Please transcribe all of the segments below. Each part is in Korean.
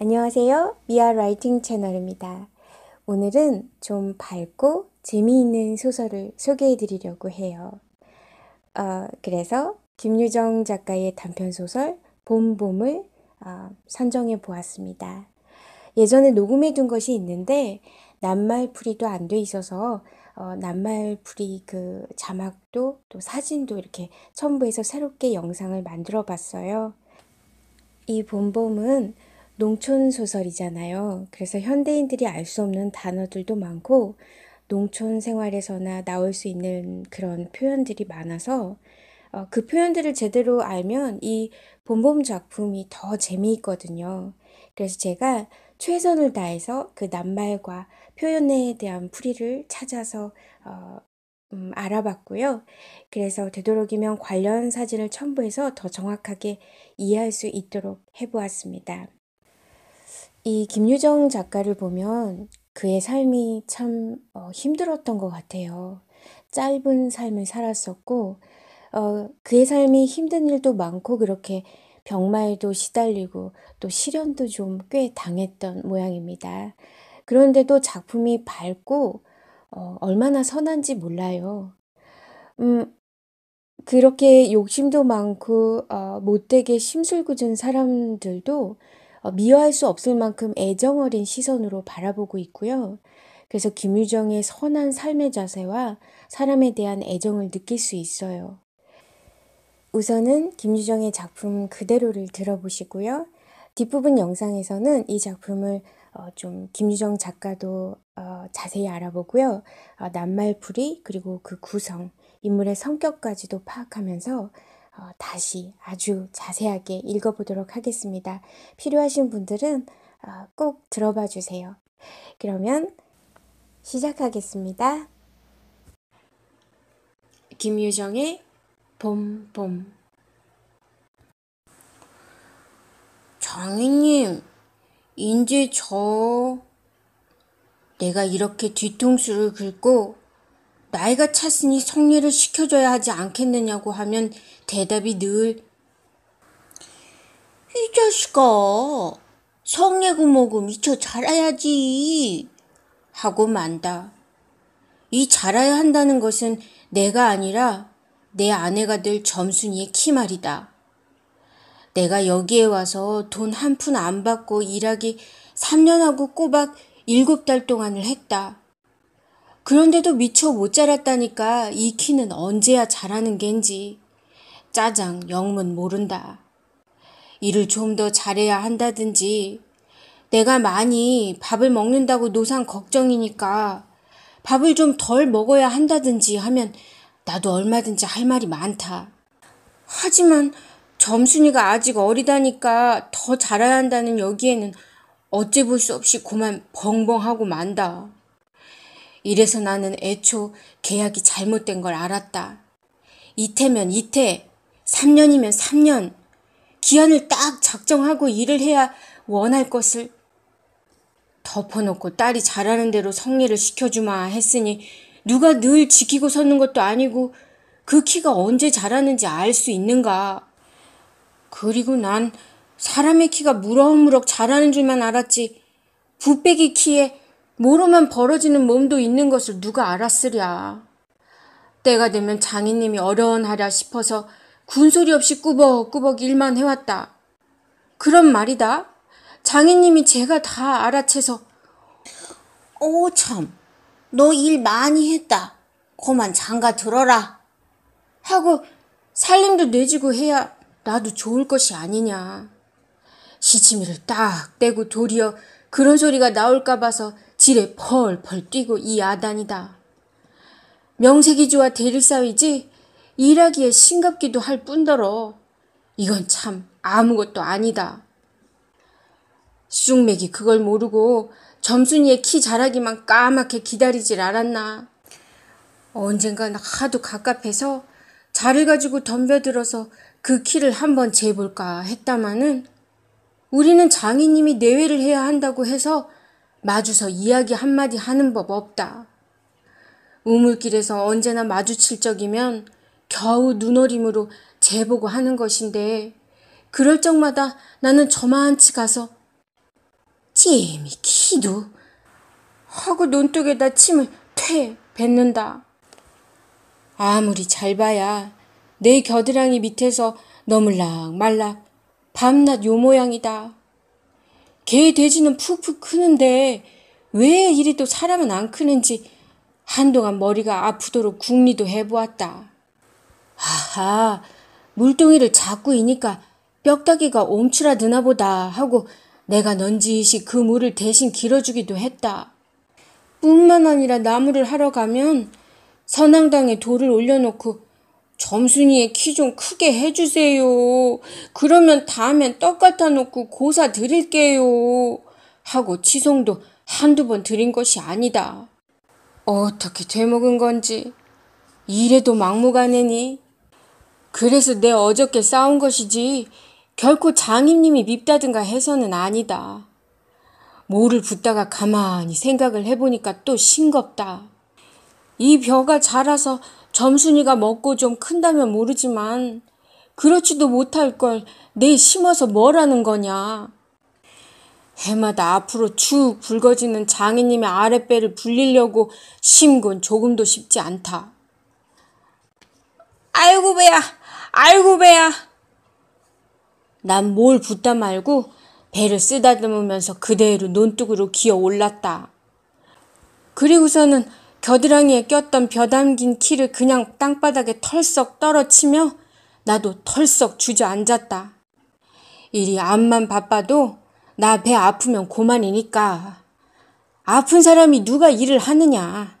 안녕하세요. 미아 라이팅 채널입니다. 오늘은 좀 밝고 재미있는 소설을 소개해 드리려고 해요. 어, 그래서 김유정 작가의 단편 소설 봄봄을 어, 선정해 보았습니다. 예전에 녹음해 둔 것이 있는데 낱말풀이도 안 돼 있어서 어, 낱말풀이 그 자막도 또 사진도 이렇게 첨부해서 새롭게 영상을 만들어 봤어요. 이 봄봄은 농촌 소설이잖아요. 그래서 현대인들이 알 수 없는 단어들도 많고 농촌 생활에서나 나올 수 있는 그런 표현들이 많아서 어, 그 표현들을 제대로 알면 이봄봄 작품이 더 재미있거든요. 그래서 제가 최선을 다해서 그 낱말과 표현에 대한 풀이를 찾아서 어, 음, 알아봤고요. 그래서 되도록이면 관련 사진을 첨부해서 더 정확하게 이해할 수 있도록 해보았습니다. 이 김유정 작가를 보면 그의 삶이 참 어, 힘들었던 것 같아요. 짧은 삶을 살았었고, 어, 그의 삶이 힘든 일도 많고, 그렇게 병말도 시달리고, 또 시련도 좀 꽤 당했던 모양입니다. 그런데도 작품이 밝고, 어, 얼마나 선한지 몰라요. 음, 그렇게 욕심도 많고, 어, 못되게 심술궂은 사람들도 어, 미워할 수 없을 만큼 애정 어린 시선으로 바라보고 있고요. 그래서 김유정의 선한 삶의 자세와 사람에 대한 애정을 느낄 수 있어요. 우선은 김유정의 작품 그대로를 들어보시고요. 뒷부분 영상에서는 이 작품을 어, 좀 김유정 작가도 어, 자세히 알아보고요. 어, 낱말풀이 그리고 그 구성, 인물의 성격까지도 파악하면서 어, 다시 아주 자세하게 읽어보도록 하겠습니다. 필요하신 분들은 어, 꼭 들어봐 주세요. 그러면 시작하겠습니다. 김유정의 봄봄 장인님, 이제 저 내가 이렇게 뒤통수를 긁고 나이가 찼으니 성례를 시켜줘야 하지 않겠느냐고 하면 대답이 늘 이 자식아 성례구 뭐고 미쳐 자라야지 하고 만다. 이 자라야 한다는 것은 내가 아니라 내 아내가 될 점순이의 키 말이다. 내가 여기에 와서 돈 한 푼 안 받고 일하기 3년하고 꼬박 7달 동안을 했다. 그런데도 미처 못 자랐다니까 이 키는 언제야 자라는 겐지. 짜장 영문 모른다. 일을 좀 더 잘해야 한다든지 내가 많이 밥을 먹는다고 노상 걱정이니까 밥을 좀 덜 먹어야 한다든지 하면 나도 얼마든지 할 말이 많다. 하지만 점순이가 아직 어리다니까 더자라야 한다는 여기에는 어찌 볼 수 없이 그만 벙벙하고 만다. 이래서 나는 애초 계약이 잘못된 걸 알았다. 이태면 이태, 3년이면 3년. 기한을 딱 작정하고 일을 해야 원할 것을 덮어놓고 딸이 잘하는 대로 성리를 시켜주마 했으니 누가 늘 지키고 서는 것도 아니고 그 키가 언제 자라는지 알 수 있는가. 그리고 난 사람의 키가 무럭무럭 자라는 줄만 알았지 붓배기 키에 모르면 벌어지는 몸도 있는 것을 누가 알았으랴. 때가 되면 장인님이 어려운하랴 싶어서 군소리 없이 꾸벅꾸벅 일만 해왔다. 그런 말이다. 장인님이 제가 다 알아채서 오 참, 너 일 많이 했다. 그만 장가 들어라. 하고 살림도 내주고 해야 나도 좋을 것이 아니냐. 시치미를 딱 떼고 도리어 그런 소리가 나올까 봐서 지에 펄펄 뛰고 이 아단이다. 명색이주와 대립사위지 일하기에 싱겁기도 할 뿐더러 이건 참 아무것도 아니다. 쑥맥이 그걸 모르고 점순이의 키 자라기만 까맣게 기다리질 않았나. 언젠간 하도 갑갑해서 자를 가지고 덤벼들어서 그 키를 한번 재볼까 했다마는 우리는 장인님이 내외를 해야 한다고 해서 마주서 이야기 한마디 하는 법 없다. 우물길에서 언제나 마주칠 적이면 겨우 눈어림으로 재보고 하는 것인데 그럴 적마다 나는 저만치 가서 찜이 키도 하고 눈독에다 침을 퇴 뱉는다. 아무리 잘 봐야 내 겨드랑이 밑에서 너물락 말락 밤낮 요 모양이다. 개, 돼지는 푹푹 크는데 왜 이리 또 사람은 안 크는지 한동안 머리가 아프도록 궁리도 해보았다. 하하, 물동이를 자꾸 이니까 뼈다귀가 옴츠라드나 보다 하고 내가 넌지시 그 물을 대신 길어주기도 했다. 뿐만 아니라 나무를 하러 가면 선앙당에 돌을 올려놓고 점순이의 키 좀 크게 해주세요. 그러면 다음엔 떡 갖다 놓고 고사 드릴게요. 하고 치송도 한두 번 드린 것이 아니다. 어떻게 되먹은 건지 이래도 막무가내니 그래서 내 어저께 싸운 것이지 결코 장임님이 밉다든가 해서는 아니다. 모를 붓다가 가만히 생각을 해보니까 또 싱겁다. 이 벼가 자라서 점순이가 먹고 좀 큰다면 모르지만 그렇지도 못할 걸 내 심어서 뭐라는 거냐. 해마다 앞으로 쭉 붉어지는 장인님의 아랫배를 불리려고 심군 조금도 쉽지 않다. 아이고 배야, 아이고 배야. 난 뭘 붙다 말고 배를 쓰다듬으면서 그대로 논둑으로 기어 올랐다. 그리고서는 겨드랑이에 꼈던 벼담긴 키를 그냥 땅바닥에 털썩 떨어치며 나도 털썩 주저앉았다. 일이 암만 바빠도 나 배 아프면 고만이니까. 아픈 사람이 누가 일을 하느냐.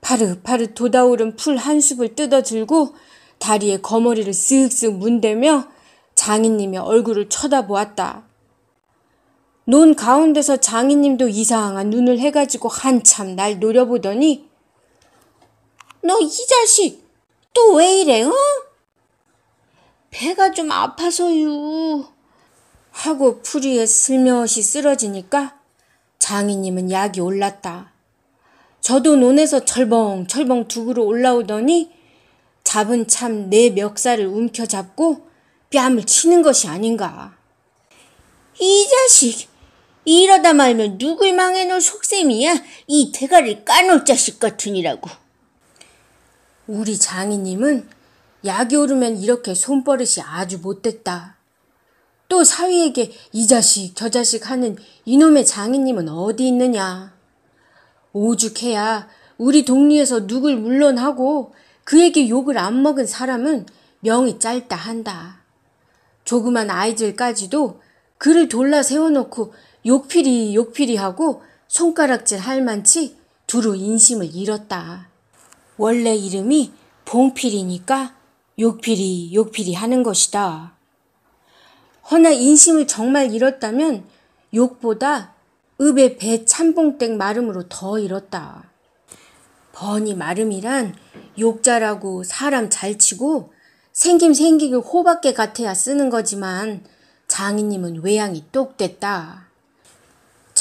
파릇파릇 돋아오른 풀 한 숲을 뜯어들고 다리에 거머리를 쓱쓱 문대며 장인님의 얼굴을 쳐다보았다. 논 가운데서 장인님도 이상한 눈을 해가지고 한참 날 노려보더니 너 이 자식 또 왜 이래 어? 배가 좀 아파서요 하고 풀이에 슬며시 쓰러지니까 장인님은 약이 올랐다. 저도 논에서 철벙철벙 두그로 올라오더니 잡은 참 내 멱살을 움켜잡고 뺨을 치는 것이 아닌가. 이 자식 이러다 말면 누굴 망해놓을 속셈이야? 이 대가를 까놓을 자식 같으니라고. 우리 장인님은 약이 오르면 이렇게 손버릇이 아주 못됐다. 또 사위에게 이 자식 저 자식 하는 이놈의 장인님은 어디 있느냐. 오죽해야 우리 동리에서 누굴 물론하고 그에게 욕을 안 먹은 사람은 명이 짧다 한다. 조그만 아이들까지도 그를 돌라 세워놓고 욕필이 욕필이 하고 손가락질 할 만치 두루 인심을 잃었다. 원래 이름이 봉필이니까 욕필이 욕필이 하는 것이다. 허나 인심을 정말 잃었다면 욕보다 읍의 배 참봉땡 마름으로 더 잃었다. 번이 마름이란 욕자라고 사람 잘 치고 생김 생기고 호박게 같아야 쓰는 거지만 장인님은 외양이 똑 됐다.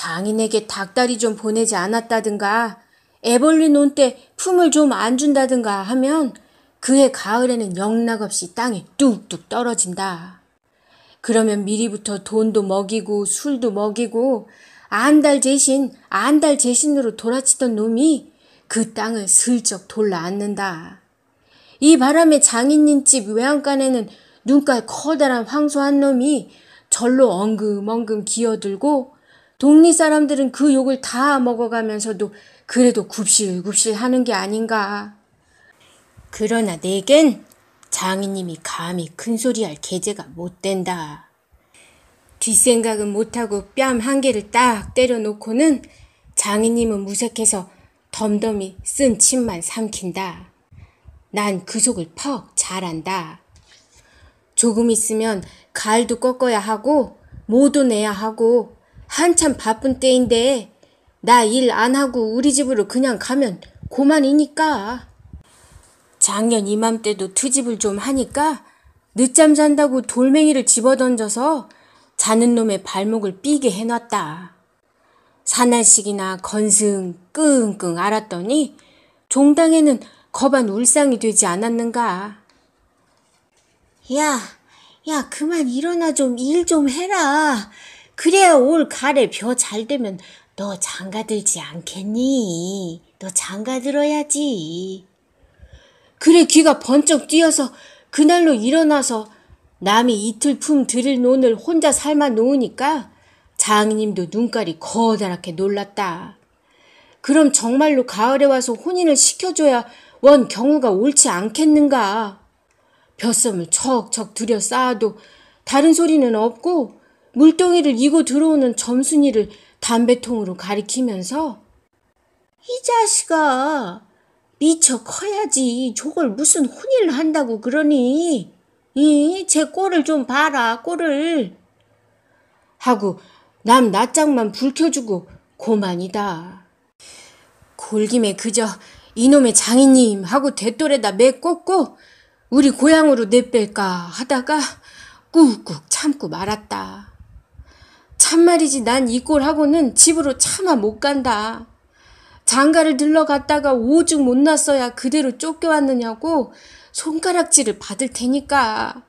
장인에게 닭다리 좀 보내지 않았다든가 애벌레 논때 품을 좀 안 준다든가 하면 그해 가을에는 영락없이 땅에 뚝뚝 떨어진다. 그러면 미리부터 돈도 먹이고 술도 먹이고 안달 재신, 안달 재신으로 돌아치던 놈이 그 땅을 슬쩍 돌라앉는다. 이 바람에 장인님 집 외양간에는 눈깔 커다란 황소 한 놈이 절로 엉금엉금 기어들고 동리 사람들은 그 욕을 다 먹어가면서도 그래도 굽실굽실 하는 게 아닌가. 그러나 내겐 장인님이 감히 큰소리할 계제가 못 된다. 뒷생각은 못하고 뺨 한 개를 딱 때려놓고는 장인님은 무색해서 덤덤히 쓴 침만 삼킨다. 난 그 속을 퍽 잘한다. 조금 있으면 갈도 꺾어야 하고 모도 내야 하고 한참 바쁜 때인데 나 일 안 하고 우리 집으로 그냥 가면 고만이니까. 작년 이맘때도 트집을 좀 하니까 늦잠 잔다고 돌멩이를 집어던져서 자는 놈의 발목을 삐게 해놨다. 사날식이나 건승 끙끙 알았더니 종당에는 거반 울상이 되지 않았는가. 야, 야 그만 일어나 좀 일좀 좀 해라. 그래야 올 가을에 벼 잘 되면 너 장가 들지 않겠니? 너 장가 들어야지. 그래 귀가 번쩍 뛰어서 그날로 일어나서 남이 이틀 품 들일 논을 혼자 삶아 놓으니까 장님도 눈깔이 거다랗게 놀랐다. 그럼 정말로 가을에 와서 혼인을 시켜줘야 원 경우가 옳지 않겠는가. 벼섬을 척척 들여 쌓아도 다른 소리는 없고 물동이를 이고 들어오는 점순이를 담배통으로 가리키면서 이 자식아 미쳐 커야지 저걸 무슨 혼인을 한다고 그러니 이 제 꼴을 좀 봐라 꼴을 하고 남 낯장만 불켜주고 고만이다. 골김에 그저 이놈의 장인님 하고 대돌에다 매 꽂고 우리 고향으로 내뺄까 하다가 꾹꾹 참고 말았다. 참말이지 난 이꼴 하고는 집으로 차마 못 간다. 장가를 들러갔다가 오죽 못 났어야 그대로 쫓겨왔느냐고 손가락질을 받을 테니까.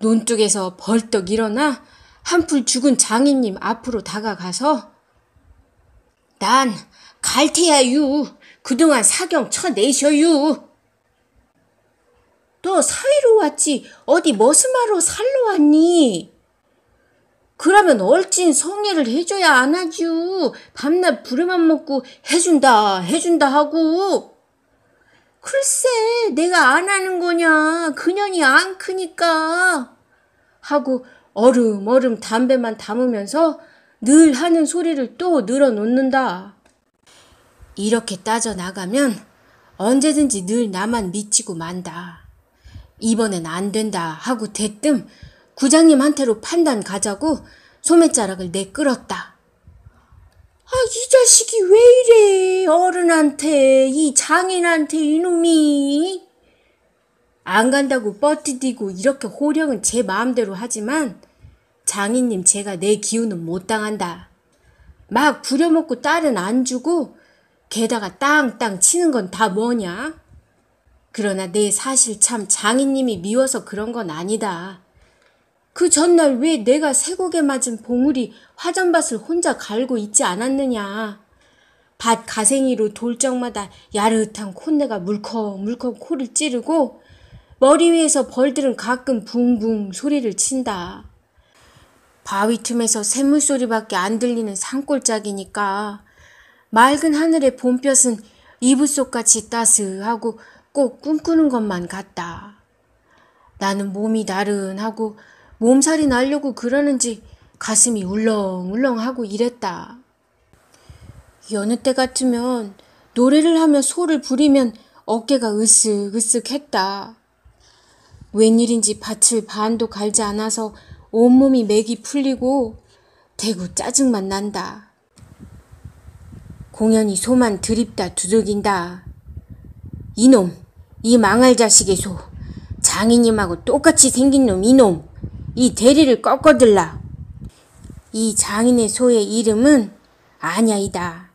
논쪽에서 벌떡 일어나 한풀 죽은 장인님 앞으로 다가가서 난 갈테야유. 그동안 사경 쳐내셔유. 너 사위로 왔지 어디 머스마로 살러 왔니? 그러면 얼찐 성례를 해줘야 안 하죠. 밤낮 부르만 먹고 해준다 해준다 하고 글쎄 내가 안 하는 거냐 그년이 안 크니까 하고 얼음얼음 담배만 담으면서 늘 하는 소리를 또 늘어놓는다. 이렇게 따져나가면 언제든지 늘 나만 미치고 만다. 이번엔 안 된다 하고 대뜸 구장님한테로 판단 가자고 소매자락을 내끌었다. 아, 이 자식이 왜 이래. 어른한테, 이 장인한테 이놈이. 안 간다고 뻗디디고 이렇게 호령은 제 마음대로 하지만 장인님 제가 내 기운은 못 당한다. 막 부려먹고 딸은 안 주고 게다가 땅땅 치는 건 다 뭐냐? 그러나 내 사실 참 장인님이 미워서 그런 건 아니다. 그 전날 왜 내가 쇠고에 맞은 봉우리 화장밭을 혼자 갈고 있지 않았느냐. 밭 가생이로 돌적마다 야릇한 콧내가 물컹물컹 코를 찌르고 머리 위에서 벌들은 가끔 붕붕 소리를 친다. 바위 틈에서 샘물 소리밖에 안 들리는 산골짜기니까 맑은 하늘의 봄볕은 이불속같이 따스하고 꼭 꿈꾸는 것만 같다. 나는 몸이 나른하고 몸살이 날려고 그러는지 가슴이 울렁울렁하고 이랬다. 여느 때 같으면 노래를 하며 소를 부리면 어깨가 으쓱으쓱했다. 웬일인지 밭을 반도 갈지 않아서 온몸이 맥이 풀리고 대구 짜증만 난다. 공연이 소만 드립다 두들긴다. 이놈, 이 망할 자식의 소, 장인님하고 똑같이 생긴 놈 이놈, 이 대리를 꺾어들라. 이 장인의 소의 이름은 아냐이다.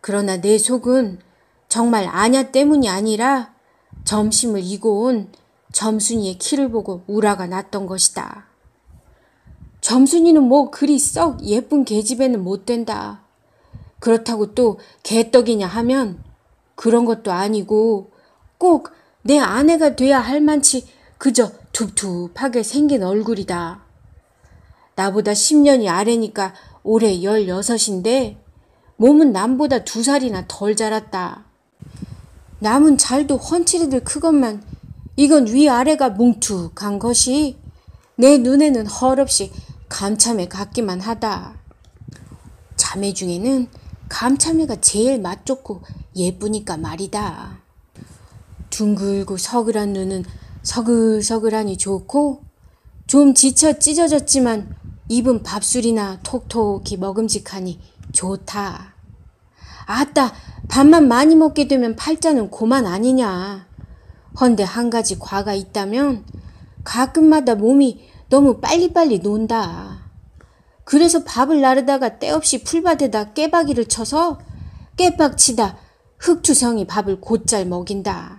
그러나 내 속은 정말 아냐 때문이 아니라 점심을 이고 온 점순이의 키를 보고 우라가 났던 것이다. 점순이는 뭐 그리 썩 예쁜 계집애는 못 된다. 그렇다고 또 개떡이냐 하면 그런 것도 아니고 꼭 내 아내가 돼야 할 만치 그저 툭툭하게 생긴 얼굴이다. 나보다 10년이 아래니까 올해 16인데 몸은 남보다 두 살이나 덜 자랐다. 남은 잘도 헌칠이들 크건만 이건 위아래가 뭉툭한 것이 내 눈에는 헐없이 감참에 같기만 하다. 자매 중에는 감참이가 제일 맛 좋고 예쁘니까 말이다. 둥글고 서글한 눈은 서글서글하니 좋고 좀 지쳐 찢어졌지만 입은 밥술이나 톡톡히 먹음직하니 좋다. 아따 밥만 많이 먹게 되면 팔자는 고만 아니냐. 헌데 한 가지 과가 있다면 가끔마다 몸이 너무 빨리빨리 논다. 그래서 밥을 나르다가 때없이 풀밭에다 깨박이를 쳐서 깨박치다 흙투성이 밥을 곧잘 먹인다.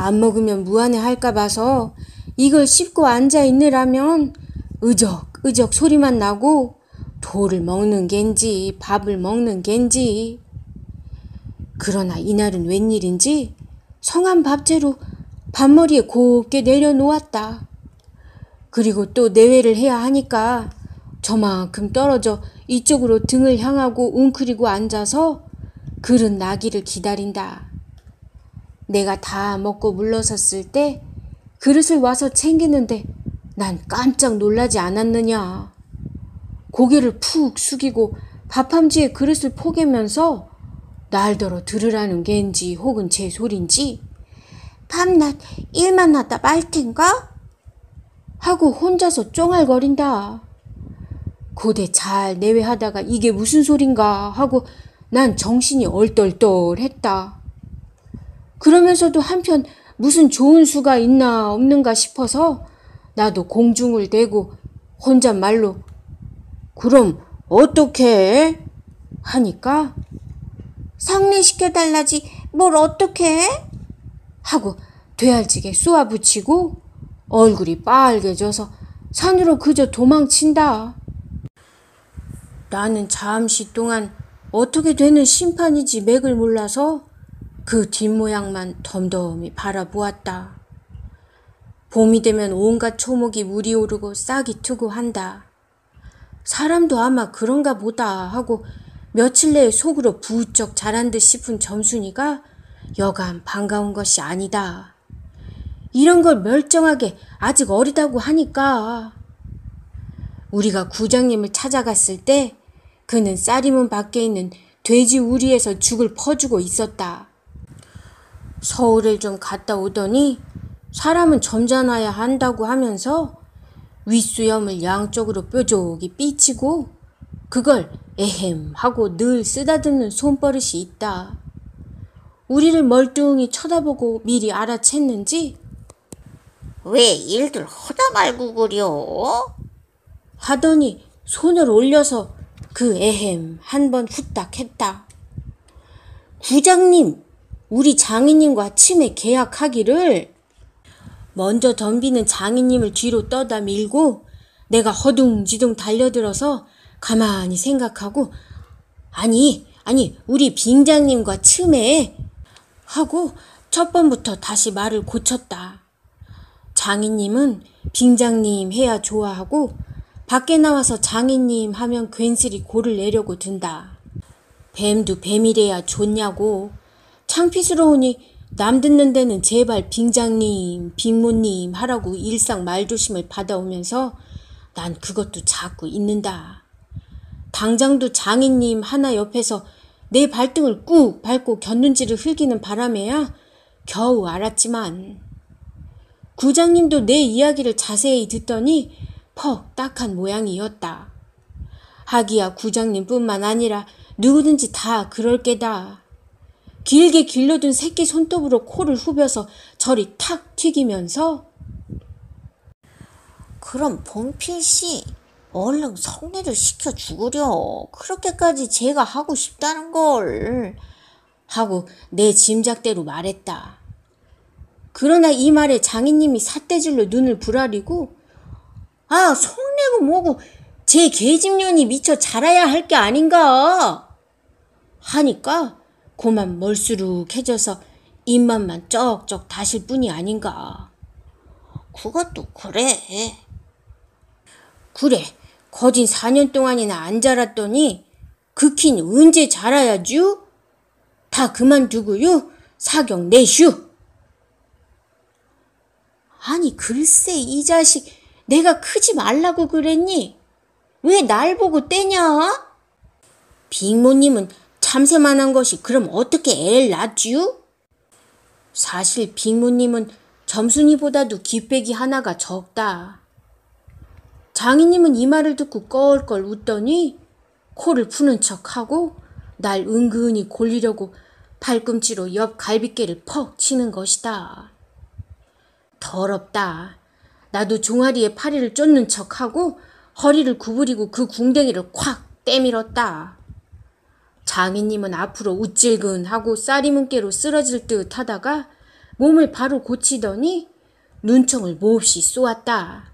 안 먹으면 무안해 할까 봐서 이걸 씹고 앉아 있느라면 의적 의적 소리만 나고 돌을 먹는 겐지 밥을 먹는 겐지 그러나 이날은 웬일인지 성한 밥채로 밥머리에 곱게 내려놓았다. 그리고 또 내외를 해야 하니까 저만큼 떨어져 이쪽으로 등을 향하고 웅크리고 앉아서 그릇 나기를 기다린다. 내가 다 먹고 물러섰을 때 그릇을 와서 챙기는데 난 깜짝 놀라지 않았느냐. 고개를 푹 숙이고 밥함지에 그릇을 포개면서 날더러 들으라는 겐지 혹은 제 소린지 밤낮 일만 하다 말 텐가? 하고 혼자서 쫑알거린다. 고대 잘 내외하다가 이게 무슨 소린가 하고 난 정신이 얼떨떨했다. 그러면서도 한편 무슨 좋은 수가 있나 없는가 싶어서 나도 공중을 대고 혼잣말로 그럼 어떻게 해? 하니까 상례시켜달라지뭘 어떻게 해? 하고 되알지게 쏘아붙이고 얼굴이 빨개져서 산으로 그저 도망친다. 나는 잠시 동안 어떻게 되는 심판이지 맥을 몰라서 그 뒷모양만 덤덤히 바라보았다. 봄이 되면 온갖 초목이 물이 오르고 싹이 트고 한다. 사람도 아마 그런가 보다 하고 며칠 내에 속으로 부쩍 자란 듯 싶은 점순이가 여간 반가운 것이 아니다. 이런 걸멸쩡하게 아직 어리다고 하니까. 우리가 구장님을 찾아갔을 때 그는 쌀이문 밖에 있는 돼지 우리에서 죽을 퍼주고 있었다. 서울을 좀 갔다 오더니 사람은 점잖아야 한다고 하면서 윗수염을 양쪽으로 뾰족히 삐치고 그걸 에헴 하고 늘 쓰다듬는 손버릇이 있다. 우리를 멀뚱히 쳐다보고 미리 알아챘는지 왜 일들 허다 말고 그려? 하더니 손을 올려서 그 에헴 한번 후딱 했다. 구장님 우리 장인님과 아침에 계약하기를 먼저 덤비는 장인님을 뒤로 떠다 밀고 내가 허둥지둥 달려들어서 가만히 생각하고 아니 아니 우리 빙장님과 침에 하고 첫 번부터 다시 말을 고쳤다. 장인님은 빙장님 해야 좋아하고 밖에 나와서 장인님 하면 괜스레 고를 내려고 든다. 뱀도 뱀이래야 좋냐고 창피스러우니 남 듣는 데는 제발 빙장님, 빙모님 하라고 일상 말조심을 받아오면서 난 그것도 자꾸 잊는다. 당장도 장인님 하나 옆에서 내 발등을 꾹 밟고 곁눈질을 흘기는 바람에야 겨우 알았지만 구장님도 내 이야기를 자세히 듣더니 퍽 딱한 모양이었다. 하기야 구장님뿐만 아니라 누구든지 다 그럴 게다. 길게 길러둔 새끼 손톱으로 코를 후벼서 저리 탁 튀기면서 그럼 봉필씨 얼른 성례를 시켜 주으려 그렇게까지 제가 하고 싶다는 걸 하고 내 짐작대로 말했다. 그러나 이 말에 장인님이 삿대질로 눈을 부라리고 아 성례고 뭐고 제 계집년이 미처 자라야 할 게 아닌가 하니까 고만 멀수룩해져서 입맛만 쩍쩍 다실 뿐이 아닌가. 그것도 그래. 그래. 거진 4년 동안이나 안 자랐더니 극힌 언제 자라야쥬? 다 그만두고요. 사경 내슈. 아니 글쎄 이 자식 내가 크지 말라고 그랬니? 왜 날 보고 떼냐? 빅모님은 참새만한 것이 그럼 어떻게 애를 낳지요? 사실 빅모님은 점순이보다도 귓배기 하나가 적다. 장인님은 이 말을 듣고 꺼울걸 웃더니 코를 푸는 척하고 날 은근히 골리려고 팔꿈치로 옆 갈비뼈를 퍽 치는 것이다. 더럽다. 나도 종아리에 파리를 쫓는 척하고 허리를 구부리고 그 궁뎅이를 콱 때밀었다. 장인님은 앞으로 우찔근하고 쌀이문께로 쓰러질 듯 하다가 몸을 바로 고치더니 눈총을 몹시 쏘았다.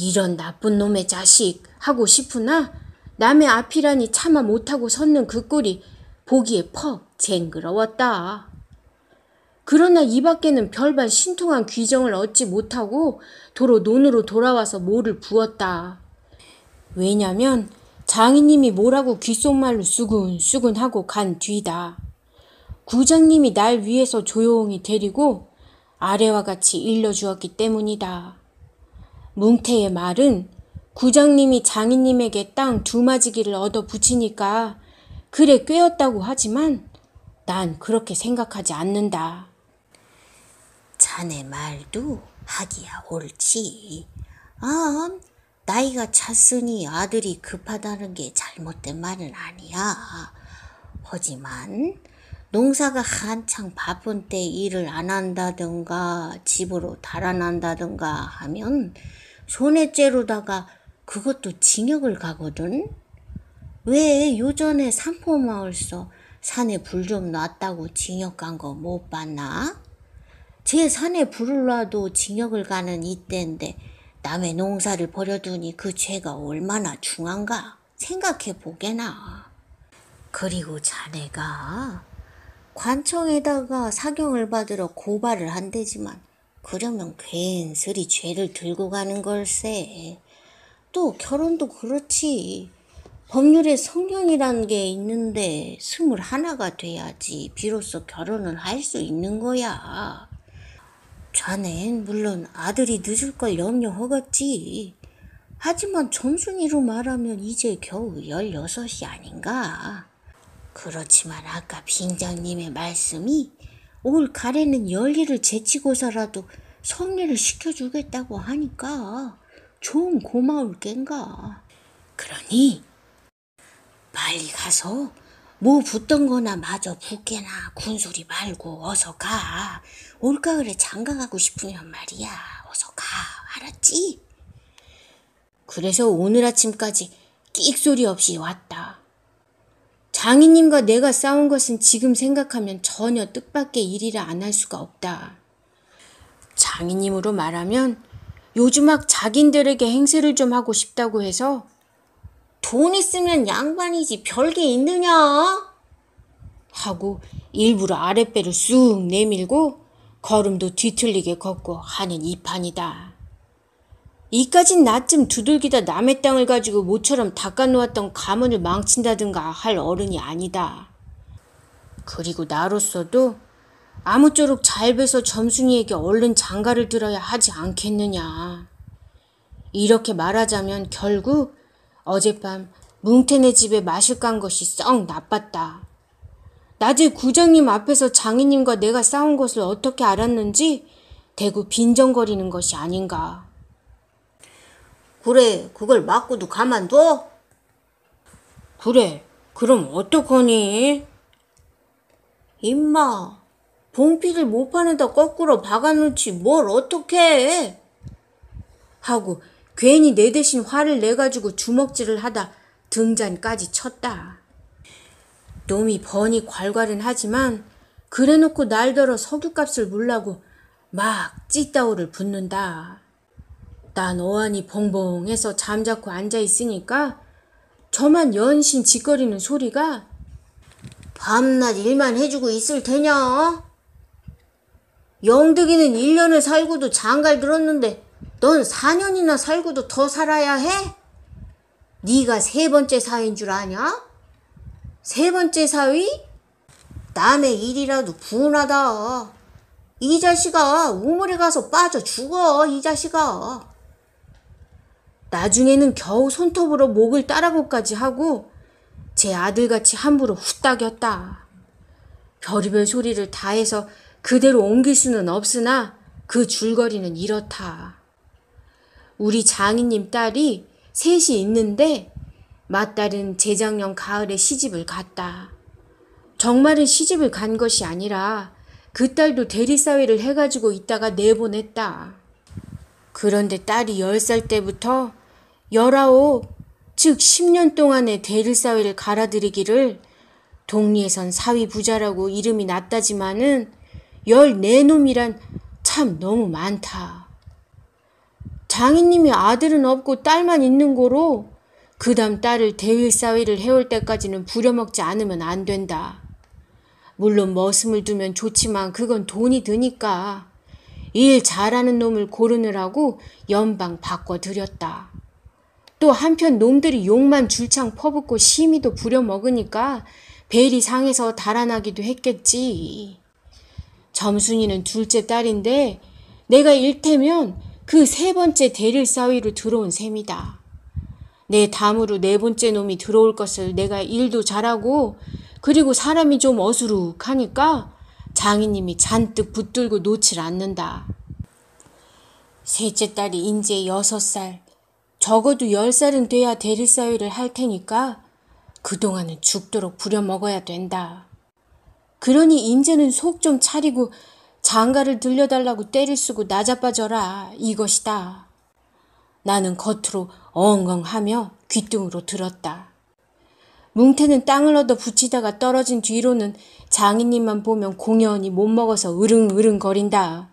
이런 나쁜 놈의 자식 하고 싶으나 남의 앞이라니 참아 못하고 섰는 그 꼴이 보기에 퍽 쟁그러웠다. 그러나 이 밖에는 별반 신통한 귀정을 얻지 못하고 도로 논으로 돌아와서 모를 부었다. 왜냐면 장인님이 뭐라고 귓속말로 쑥은쑥은 하고 간 뒤다. 구장님이 날 위해서 조용히 데리고 아래와 같이 일러주었기 때문이다. 뭉태의 말은 구장님이 장인님에게 땅 두마지기를 얻어 붙이니까 그래 꿰었다고 하지만 난 그렇게 생각하지 않는다. 자네 말도 하기야 옳지. 암, 나이가 찼으니 아들이 급하다는 게 잘못된 말은 아니야. 하지만 농사가 한창 바쁜 때 일을 안 한다든가 집으로 달아난다든가 하면 손에 죄로다가 그것도 징역을 가거든. 왜 요전에 산포마을서 산에 불 좀 놨다고 징역 간 거 못 봤나? 제 산에 불을 놔도 징역을 가는 이때인데 남의 농사를 버려두니 그 죄가 얼마나 중한가 생각해 보게나. 그리고 자네가 관청에다가 사경을 받으러 고발을 한대지만 그러면 괜스레 죄를 들고 가는 걸세. 또 결혼도 그렇지. 법률에 성년이라는 게 있는데 스물 하나가 돼야지 비로소 결혼을 할 수 있는 거야. 자넨 물론 아들이 늦을 걸 염려하겠지. 하지만 점순이로 말하면 이제 겨우 16이 아닌가. 그렇지만 아까 빙장님의 말씀이 올 가래는 열일을 제치고서라도 성례를 시켜주겠다고 하니까 좀 고마울 겐가. 그러니 빨리 가서 뭐 붙던 거나 마저 붙게나 군소리 말고 어서 가. 올가을에 장가 가고 싶으면 말이야. 어서 가. 알았지? 그래서 오늘 아침까지 끽 소리 없이 왔다. 장인님과 내가 싸운 것은 지금 생각하면 전혀 뜻밖의 일이라 안 할 수가 없다. 장인님으로 말하면 요즘 막 자기들에게 행세를 좀 하고 싶다고 해서 돈 있으면 양반이지 별게 있느냐? 하고 일부러 아랫배를 쑥 내밀고 걸음도 뒤틀리게 걷고 하는 이판이다. 이까진 나쯤 두들기다 남의 땅을 가지고 모처럼 닦아놓았던 가문을 망친다든가 할 어른이 아니다. 그리고 나로서도 아무쪼록 잘 뵈서 점순이에게 얼른 장가를 들어야 하지 않겠느냐. 이렇게 말하자면 결국 어젯밤 뭉태네 집에 마실 간 것이 썩 나빴다. 낮에 구장님 앞에서 장인님과 내가 싸운 것을 어떻게 알았는지 대구 빈정거리는 것이 아닌가. 그래, 그걸 맞고도 가만둬? 그래, 그럼 어떡하니? 임마, 봉피를 모판에다 거꾸로 박아놓지 뭘어떻 해? 하고 괜히 내 대신 화를 내가지고 주먹질을 하다 등잔까지 쳤다. 놈이 번이 괄괄은 하지만 그래놓고 날더러 석유값을 물라고 막 찌따오를 붓는다. 난 어안이 벙벙해서 잠자코 앉아있으니까 저만 연신 짓거리는 소리가 밤낮 일만 해주고 있을 테냐? 영득이는 1년을 살고도 장갈 들었는데 넌 4년이나 살고도 더 살아야 해? 네가 세 번째 사인 줄 아냐? 세 번째 사위? 남의 일이라도 분하다. 이 자식아 우물에 가서 빠져 죽어 이 자식아. 나중에는 겨우 손톱으로 목을 따라고까지 하고 제 아들같이 함부로 후딱였다. 별의별 소리를 다 해서 그대로 옮길 수는 없으나 그 줄거리는 이렇다. 우리 장인님 딸이 셋이 있는데 맏딸은 재작년 가을에 시집을 갔다. 정말은 시집을 간 것이 아니라 그 딸도 대리사회를 해가지고 있다가 내보냈다. 그런데 딸이 10살 때부터 19, 즉 10년 동안의 대리사회를 갈아들이기를 동리에선 사위 부자라고 이름이 났다지만은 14놈이란 참 너무 많다. 장인님이 아들은 없고 딸만 있는 거로 그 다음 딸을 대위사위를 해올 때까지는 부려먹지 않으면 안 된다. 물론 머슴을 두면 좋지만 그건 돈이 드니까 일 잘하는 놈을 고르느라고 연방 바꿔드렸다. 또 한편 놈들이 욕만 줄창 퍼붓고 심히도 부려먹으니까 벨이 상해서 달아나기도 했겠지. 점순이는 둘째 딸인데 내가 일테면 그 세 번째 대릴 사위로 들어온 셈이다. 내담으로네 번째 놈이 들어올 것을 내가 일도 잘하고 그리고 사람이 좀 어수룩하니까 장인님이 잔뜩 붙들고 놓질 않는다. 셋째 딸이 인제 여섯 살, 적어도 열 살은 돼야 대리사위를 할 테니까 그동안은 죽도록 부려먹어야 된다. 그러니 인제는 속 좀 차리고 장가를 들려달라고 때를 쓰고 나자빠져라 이것이다. 나는 겉으로 엉엉하며 귀뚱으로 들었다. 뭉태는 땅을 얻어 붙이다가 떨어진 뒤로는 장인님만 보면 공연히 못 먹어서 으릉으릉 거린다.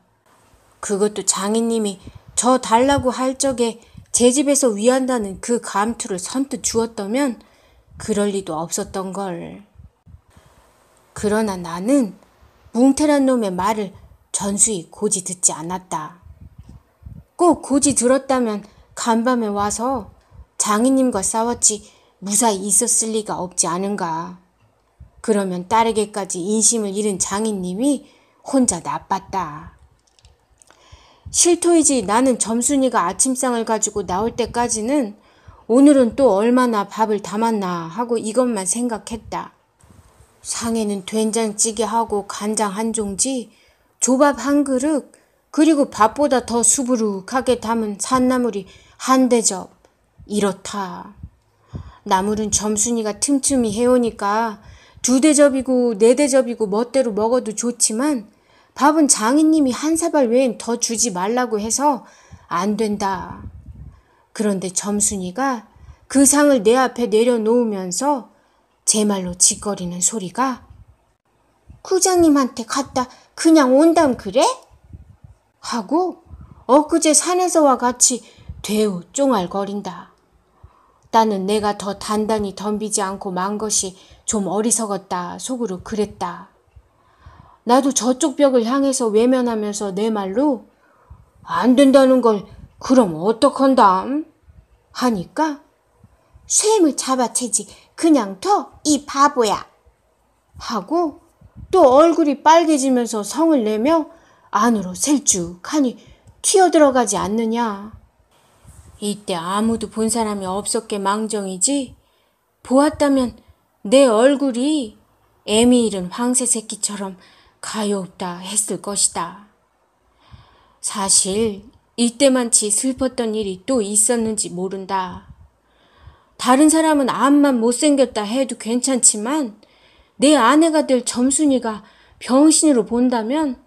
그것도 장인님이 저 달라고 할 적에 제 집에서 위한다는 그 감투를 선뜻 주었다면 그럴 리도 없었던 걸. 그러나 나는 뭉태란 놈의 말을 전수히 고지 듣지 않았다. 꼭 고지 들었다면 간밤에 와서 장인님과 싸웠지 무사히 있었을 리가 없지 않은가. 그러면 딸에게까지 인심을 잃은 장인님이 혼자 나빴다. 실토이지 나는 점순이가 아침상을 가지고 나올 때까지는 오늘은 또 얼마나 밥을 담았나 하고 이것만 생각했다. 상에는 된장찌개하고 간장 한 종지, 조밥 한 그릇, 그리고 밥보다 더 수부룩하게 담은 산나물이 한대접 이렇다. 나물은 점순이가 틈틈이 해오니까 두 대접이고 네 대접이고 멋대로 먹어도 좋지만 밥은 장인님이 한 사발 외엔 더 주지 말라고 해서 안 된다. 그런데 점순이가 그 상을 내 앞에 내려놓으면서 제 말로 짓거리는 소리가 쿠장님한테 갔다 그냥 온담 그래? 하고 엊그제 산에서와 같이 되우 쫑알거린다. 나는 내가 더 단단히 덤비지 않고 만 것이 좀 어리석었다 속으로 그랬다. 나도 저쪽 벽을 향해서 외면하면서 내 말로 안 된다는 걸 그럼 어떡한담? 하니까 쇠임을 잡아채지 그냥 터이 바보야 하고 또 얼굴이 빨개지면서 성을 내며 안으로 셀쭉하니 튀어들어가지 않느냐 이때 아무도 본 사람이 없었게 망정이지 보았다면 내 얼굴이 애미 잃은 황새 새끼처럼 가엾다 했을 것이다. 사실 이때만치 슬펐던 일이 또 있었는지 모른다. 다른 사람은 암만 못생겼다 해도 괜찮지만 내 아내가 될 점순이가 병신으로 본다면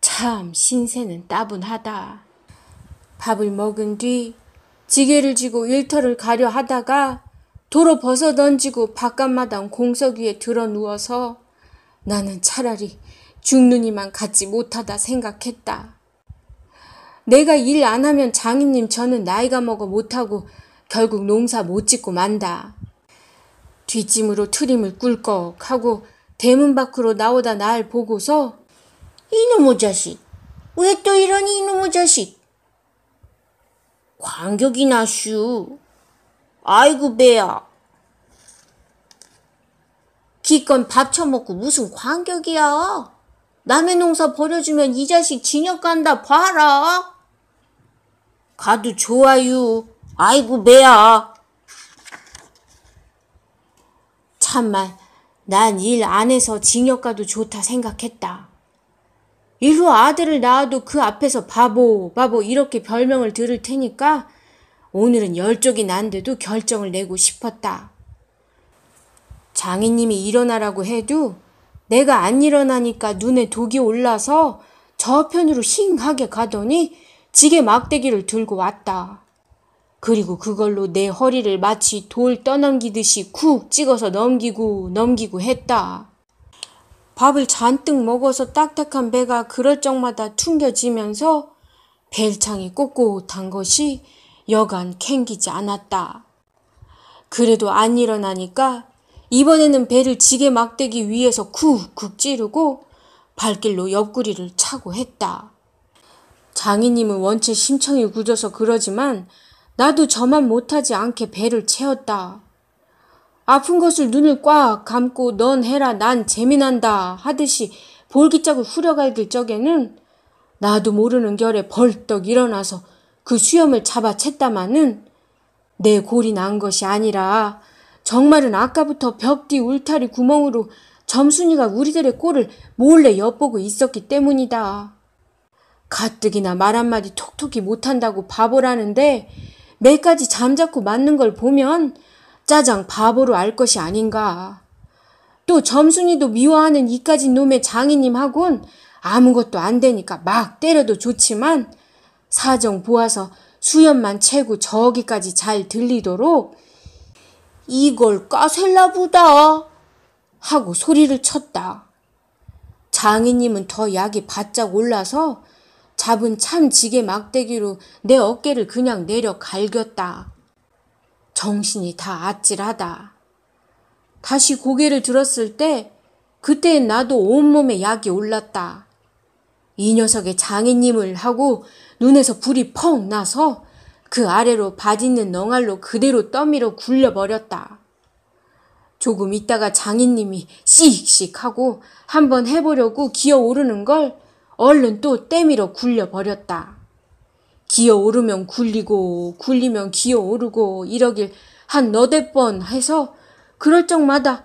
참 신세는 따분하다. 밥을 먹은 뒤 지게를 쥐고 일터를 가려 하다가 도로 벗어 던지고 바깥마당 공석 위에 들어 누워서 나는 차라리 죽는 이만 갖지 못하다 생각했다. 내가 일 안 하면 장인님 저는 나이가 먹어 못하고 결국 농사 못 짓고 만다. 뒷짐으로 트림을 꿀꺽 하고 대문 밖으로 나오다 날 보고서 이놈의 자식! 왜 또 이러니 이놈의 자식! 광격이 나슈. 아이고 배야. 기껏 밥 처먹고 무슨 광격이야. 남의 농사 버려주면 이 자식 징역 간다 봐라. 가도 좋아요. 아이고 배야. 참말 난 일 안 해서 징역 가도 좋다 생각했다. 이후 아들을 낳아도 그 앞에서 바보, 바보 이렇게 별명을 들을 테니까 오늘은 열정이 난데도 결정을 내고 싶었다. 장인님이 일어나라고 해도 내가 안 일어나니까 눈에 독이 올라서 저편으로 힝하게 가더니 지게 막대기를 들고 왔다. 그리고 그걸로 내 허리를 마치 돌 떠넘기듯이 쿡 찍어서 넘기고 넘기고 했다. 밥을 잔뜩 먹어서 딱딱한 배가 그럴 적마다 퉁겨지면서 벨창이 꼿꼿한 것이 여간 캥기지 않았다. 그래도 안 일어나니까 이번에는 배를 지게 막대기 위에서 쿡쿡 찌르고 발길로 옆구리를 차고 했다. 장인님은 원체 심청이 굳어서 그러지만 나도 저만 못하지 않게 배를 채웠다. 아픈 것을 눈을 꽉 감고 넌 해라 난 재미난다 하듯이 볼기짝을 후려갈길 적에는 나도 모르는 결에 벌떡 일어나서 그 수염을 잡아챘다마는 내 골이 난 것이 아니라 정말은 아까부터 벽 뒤 울타리 구멍으로 점순이가 우리들의 꼴을 몰래 엿보고 있었기 때문이다. 가뜩이나 말 한마디 톡톡히 못한다고 바보라는데 매까지 잠자코 맞는 걸 보면 짜장 바보로 알 것이 아닌가. 또 점순이도 미워하는 이까진 놈의 장인님하곤 아무것도 안 되니까 막 때려도 좋지만 사정 보아서 수염만 채고 저기까지 잘 들리도록 이걸 까셀라 보다 하고 소리를 쳤다. 장인님은 더 약이 바짝 올라서 잡은 참 지게 막대기로 내 어깨를 그냥 내려 갈겼다. 정신이 다 아찔하다. 다시 고개를 들었을 때그때 나도 온몸에 약이 올랐다. 이 녀석의 장인님을 하고 눈에서 불이 펑 나서 그 아래로 바짓는 넝알로 그대로 떠밀어 굴려버렸다. 조금 있다가 장인님이 씩씩 하고 한번 해보려고 기어오르는 걸 얼른 또 때밀어 굴려버렸다. 기어오르면 굴리고 굴리면 기어오르고 이러길 한 너댓 번 해서 그럴 적마다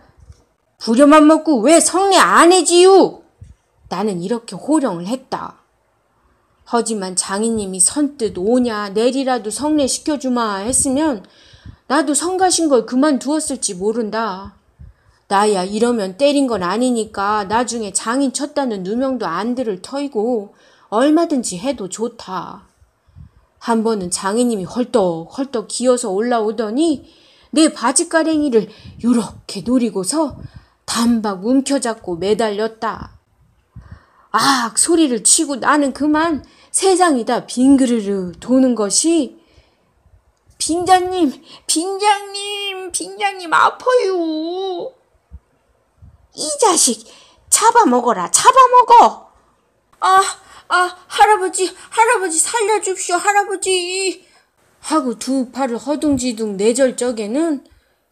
부려만 먹고 왜 성례 안 해지유? 나는 이렇게 호령을 했다. 하지만 장인님이 선뜻 오냐 내리라도 성례 시켜주마 했으면 나도 성가신 걸 그만두었을지 모른다. 나야 이러면 때린 건 아니니까 나중에 장인 쳤다는 누명도 안 들을 터이고 얼마든지 해도 좋다. 한 번은 장인님이 헐떡헐떡 기어서 올라오더니 내 바지가랭이를 요렇게 노리고서 단박 움켜잡고 매달렸다. 악 소리를 치고 나는 그만 세상이 다 빙그르르 도는 것이 빙자님, 빙장님, 빙장님 아파요. 이 자식 잡아먹어라, 잡아먹어. 아, 아, 할아버지, 할아버지 살려줍시오, 할아버지! 하고 두 팔을 허둥지둥 내절 적에는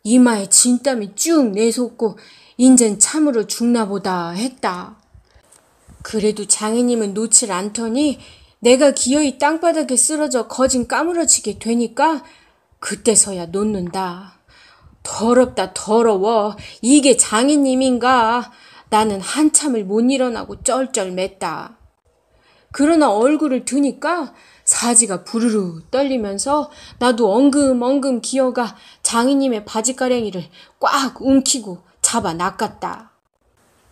이마에 진땀이 쭉 내솟고 인젠 참으로 죽나보다 했다. 그래도 장인님은 놓질 않더니 내가 기어이 땅바닥에 쓰러져 거진 까무러지게 되니까 그때서야 놓는다. 더럽다 더러워. 이게 장인님인가. 나는 한참을 못 일어나고 쩔쩔맸다. 그러나 얼굴을 드니까 사지가 부르르 떨리면서 나도 엉금엉금 기어가 장인님의 바지가랭이를 꽉 움키고 잡아 낚았다.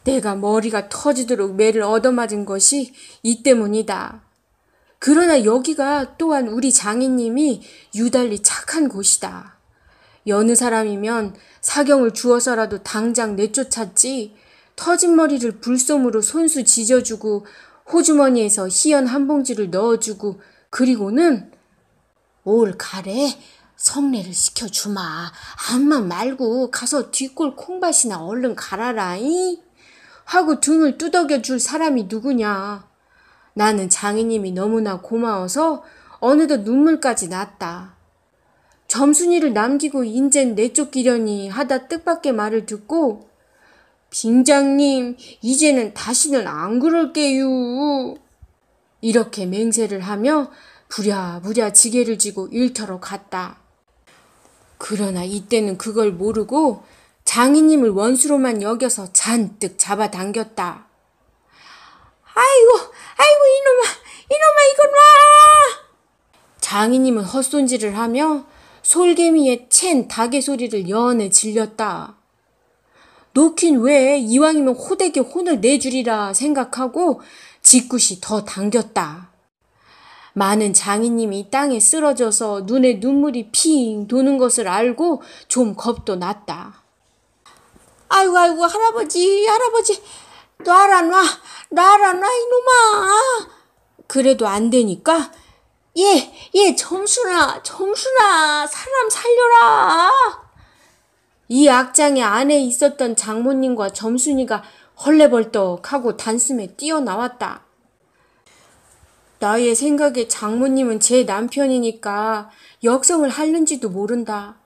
내가 머리가 터지도록 매를 얻어맞은 것이 이 때문이다. 그러나 여기가 또한 우리 장인님이 유달리 착한 곳이다. 여느 사람이면 사경을 주어서라도 당장 내쫓았지 터진 머리를 불솜으로 손수 지져주고 호주머니에서 희연 한 봉지를 넣어주고 그리고는 올 가래 성례를 시켜주마. 암만 말고 가서 뒷골 콩밭이나 얼른 갈아라이. 하고 등을 뚜덕여줄 사람이 누구냐. 나는 장인님이 너무나 고마워서 어느덧 눈물까지 났다. 점순이를 남기고 인젠 내쫓기려니 하다 뜻밖의 말을 듣고 빙장님, 이제는 다시는 안 그럴게요. 이렇게 맹세를 하며 부랴부랴 지게를 지고 일터로 갔다. 그러나 이때는 그걸 모르고 장인님을 원수로만 여겨서 잔뜩 잡아당겼다. 아이고, 아이고, 이놈아, 이놈아, 이건 와! 장인님은 헛손질을 하며 솔개미의 챈 닭의 소리를 연에 질렸다. 놓긴 왜 이왕이면 호되게 혼을 내주리라 생각하고 짓궂이 더 당겼다. 많은 장인님이 땅에 쓰러져서 눈에 눈물이 핑 도는 것을 알고 좀 겁도 났다. 아이고 아이고 할아버지 할아버지 놔라 놔 놔라 놔 이놈아 그래도 안 되니까 예예 예, 점순아 점순아 사람 살려라 이 악장의 안에 있었던 장모님과 점순이가 헐레벌떡하고 단숨에 뛰어나왔다. 나의 생각에 장모님은 제 남편이니까 역성을 하는지도 모른다.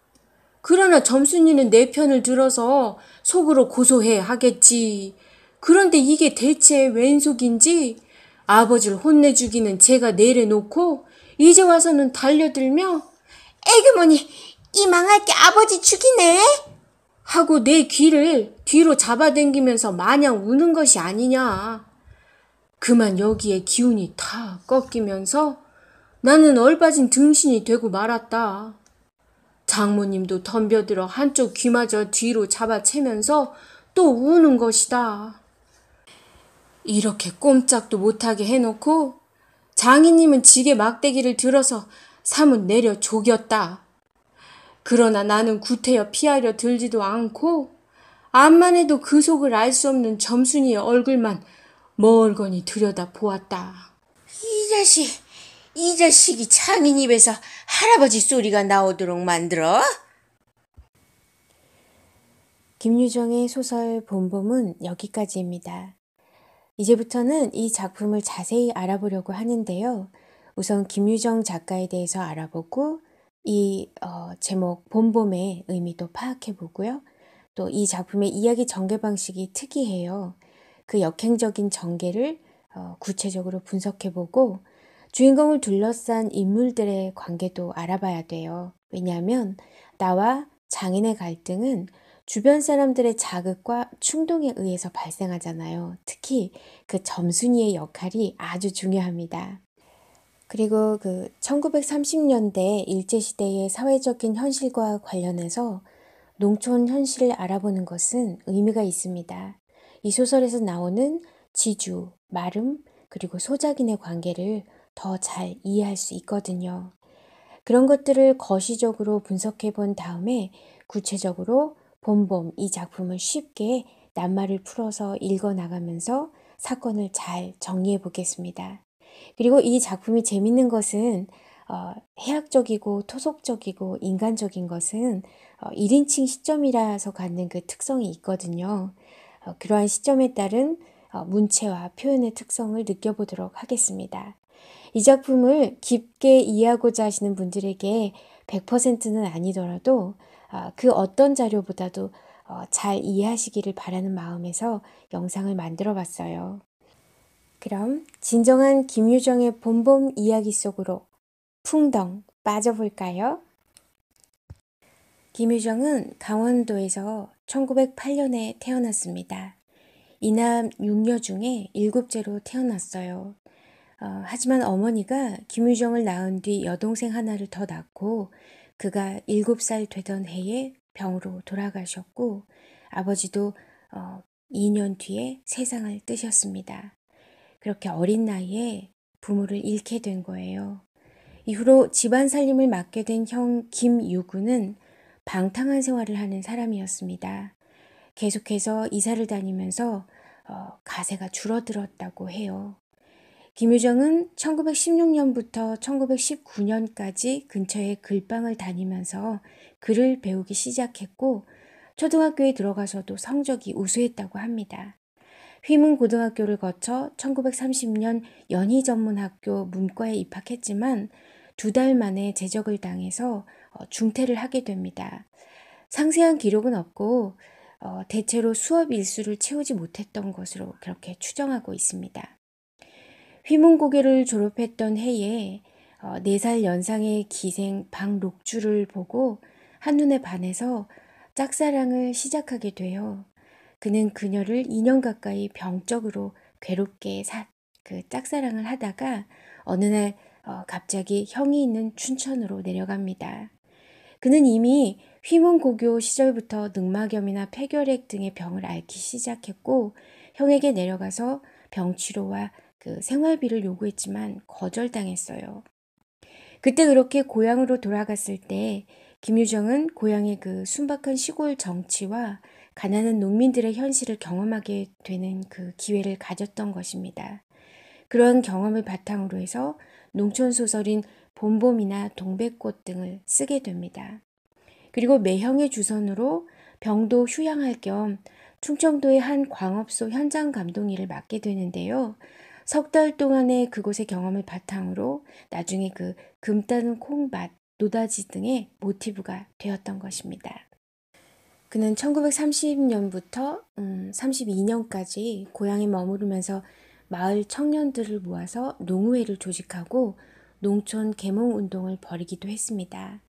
그러나 점순이는 내 편을 들어서 속으로 고소해 하겠지. 그런데 이게 대체 웬 속인지 아버지를 혼내주기는 제가 내려놓고 이제 와서는 달려들며 에그머니 이 망할 게 아버지 죽이네. 하고 내 귀를 뒤로 잡아당기면서 마냥 우는 것이 아니냐. 그만 여기에 기운이 다 꺾이면서 나는 얼빠진 등신이 되고 말았다. 장모님도 덤벼들어 한쪽 귀마저 뒤로 잡아채면서 또 우는 것이다. 이렇게 꼼짝도 못하게 해놓고 장인님은 지게 막대기를 들어서 삼은 내려 조겼다. 그러나 나는 구태여 피하려 들지도 않고 암만 해도 그 속을 알 수 없는 점순이의 얼굴만 멀거니 들여다 보았다. 이 자식, 이 자식이 장인 입에서 할아버지 소리가 나오도록 만들어? 김유정의 소설 본봄은 여기까지입니다. 이제부터는 이 작품을 자세히 알아보려고 하는데요. 우선 김유정 작가에 대해서 알아보고 이 어, 제목 봄봄의 의미도 파악해 보고요. 또 이 작품의 이야기 전개 방식이 특이해요. 그 역행적인 전개를 어, 구체적으로 분석해 보고 주인공을 둘러싼 인물들의 관계도 알아봐야 돼요. 왜냐하면 나와 장인의 갈등은 주변 사람들의 자극과 충동에 의해서 발생하잖아요. 특히 그 점순이의 역할이 아주 중요합니다. 그리고 그 1930년대 일제시대의 사회적인 현실과 관련해서 농촌 현실을 알아보는 것은 의미가 있습니다. 이 소설에서 나오는 지주, 마름, 그리고 소작인의 관계를 더 잘 이해할 수 있거든요. 그런 것들을 거시적으로 분석해 본 다음에 구체적으로 봄봄 이 작품을 쉽게 낱말을 풀어서 읽어 나가면서 사건을 잘 정리해 보겠습니다. 그리고 이 작품이 재밌는 것은 어, 해학적이고 토속적이고 인간적인 것은 어, 1인칭 시점이라서 갖는 그 특성이 있거든요. 어, 그러한 시점에 따른 어, 문체와 표현의 특성을 느껴보도록 하겠습니다. 이 작품을 깊게 이해하고자 하시는 분들에게 100%는 아니더라도 어, 그 어떤 자료보다도 어, 잘 이해하시기를 바라는 마음에서 영상을 만들어 봤어요. 그럼 진정한 김유정의 봄봄 이야기 속으로 풍덩 빠져볼까요? 김유정은 강원도에서 1908년에 태어났습니다. 이남 6녀 중에 7째로 태어났어요. 어, 하지만 어머니가 김유정을 낳은 뒤 여동생 하나를 더 낳고 그가 7살 되던 해에 병으로 돌아가셨고 아버지도 어, 2년 뒤에 세상을 뜨셨습니다. 그렇게 어린 나이에 부모를 잃게 된 거예요. 이후로 집안 살림을 맡게 된 형 김유구는 방탕한 생활을 하는 사람이었습니다. 계속해서 이사를 다니면서 어, 가세가 줄어들었다고 해요. 김유정은 1916년부터 1919년까지 근처에 글방을 다니면서 글을 배우기 시작했고 초등학교에 들어가서도 성적이 우수했다고 합니다. 휘문고등학교를 거쳐 1930년 연희전문학교 문과에 입학했지만 두 달 만에 제적을 당해서 어, 중퇴를 하게 됩니다. 상세한 기록은 없고 어, 대체로 수업 일수를 채우지 못했던 것으로 그렇게 추정하고 있습니다. 휘문고개를 졸업했던 해에 어, 4살 연상의 기생 박록주를 보고 한눈에 반해서 짝사랑을 시작하게 되어 그는 그녀를 2년 가까이 병적으로 괴롭게 사, 그 짝사랑을 하다가 어느 날 어, 갑자기 형이 있는 춘천으로 내려갑니다. 그는 이미 휘문고교 시절부터 늑막염이나 폐결핵 등의 병을 앓기 시작했고 형에게 내려가서 병치료와 그 생활비를 요구했지만 거절당했어요. 그때 그렇게 고향으로 돌아갔을 때 김유정은 고향의 그 순박한 시골 정치와 가난한 농민들의 현실을 경험하게 되는 그 기회를 가졌던 것입니다. 그런 경험을 바탕으로 해서 농촌 소설인 봄봄이나 동백꽃 등을 쓰게 됩니다. 그리고 매형의 주선으로 병도 휴양할 겸 충청도의 한 광업소 현장 감독일을 맡게 되는데요. 석 달 동안의 그곳의 경험을 바탕으로 나중에 그 금따는 콩밭, 노다지 등의 모티브가 되었던 것입니다. 그는 1930년부터 음, 32년까지 고향에 머무르면서 마을 청년들을 모아서 농우회를 조직하고 농촌 계몽 운동을 벌이기도 했습니다.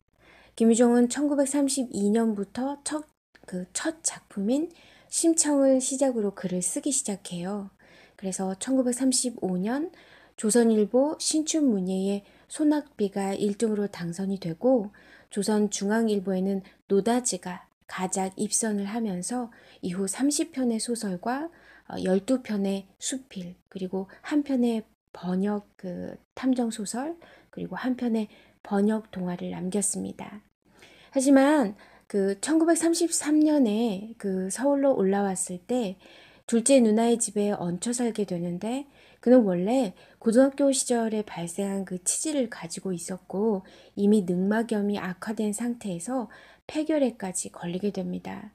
김유정은 1932년부터 첫, 그 첫 작품인 심청을 시작으로 글을 쓰기 시작해요. 그래서 1935년 조선일보 신춘문예에 소낙비가 1등으로 당선이 되고 조선중앙일보에는 노다지가 가작 입선을 하면서 이후 30편의 소설과 12편의 어, 수필, 그리고 한 편의 번역 그 탐정 소설, 그리고 한 편의 번역 동화를 남겼습니다. 하지만 그 1933년에 그 서울로 올라왔을 때 둘째 누나의 집에 얹혀 살게 되는데 그는 원래 고등학교 시절에 발생한 그 치질을 가지고 있었고 이미 늑막염이 악화된 상태에서 폐결에까지 걸리게 됩니다.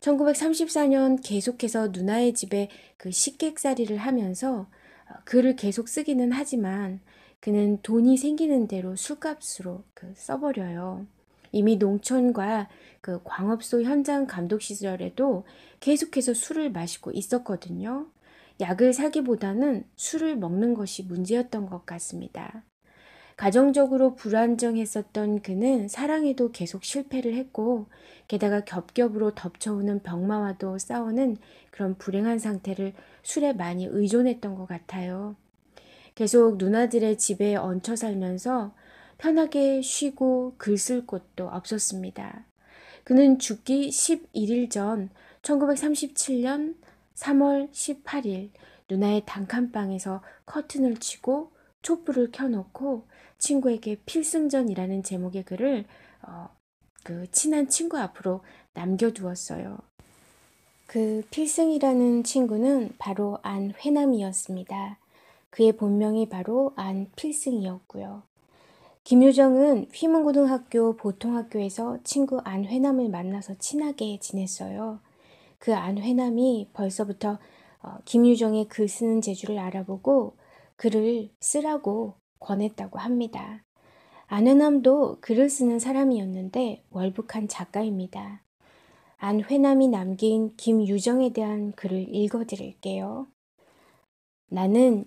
1934년 계속해서 누나의 집에 그 식객살이를 하면서 어, 글을 계속 쓰기는 하지만 그는 돈이 생기는 대로 술값으로 그 써버려요. 이미 농촌과 그 광업소 현장 감독 시절에도 계속해서 술을 마시고 있었거든요. 약을 사기보다는 술을 먹는 것이 문제였던 것 같습니다. 가정적으로 불안정했었던 그는 사랑에도 계속 실패를 했고 게다가 겹겹으로 덮쳐오는 병마와도 싸우는 그런 불행한 상태를 술에 많이 의존했던 것 같아요. 계속 누나들의 집에 얹혀 살면서 편하게 쉬고 글 쓸 곳도 없었습니다. 그는 죽기 11일 전 1937년 3월 18일 누나의 단칸방에서 커튼을 치고 촛불을 켜놓고 친구에게 필승전이라는 제목의 글을 어, 그 친한 친구 앞으로 남겨두었어요. 그 필승이라는 친구는 바로 안회남이었습니다. 그의 본명이 바로 안필승이었고요. 김효정은 휘문고등학교 보통학교에서 친구 안회남을 만나서 친하게 지냈어요. 그 안회남이 벌써부터 어, 김유정의 글 쓰는 재주를 알아보고 글을 쓰라고 권했다고 합니다. 안회남도 글을 쓰는 사람이었는데 월북한 작가입니다. 안회남이 남긴 김유정에 대한 글을 읽어드릴게요. 나는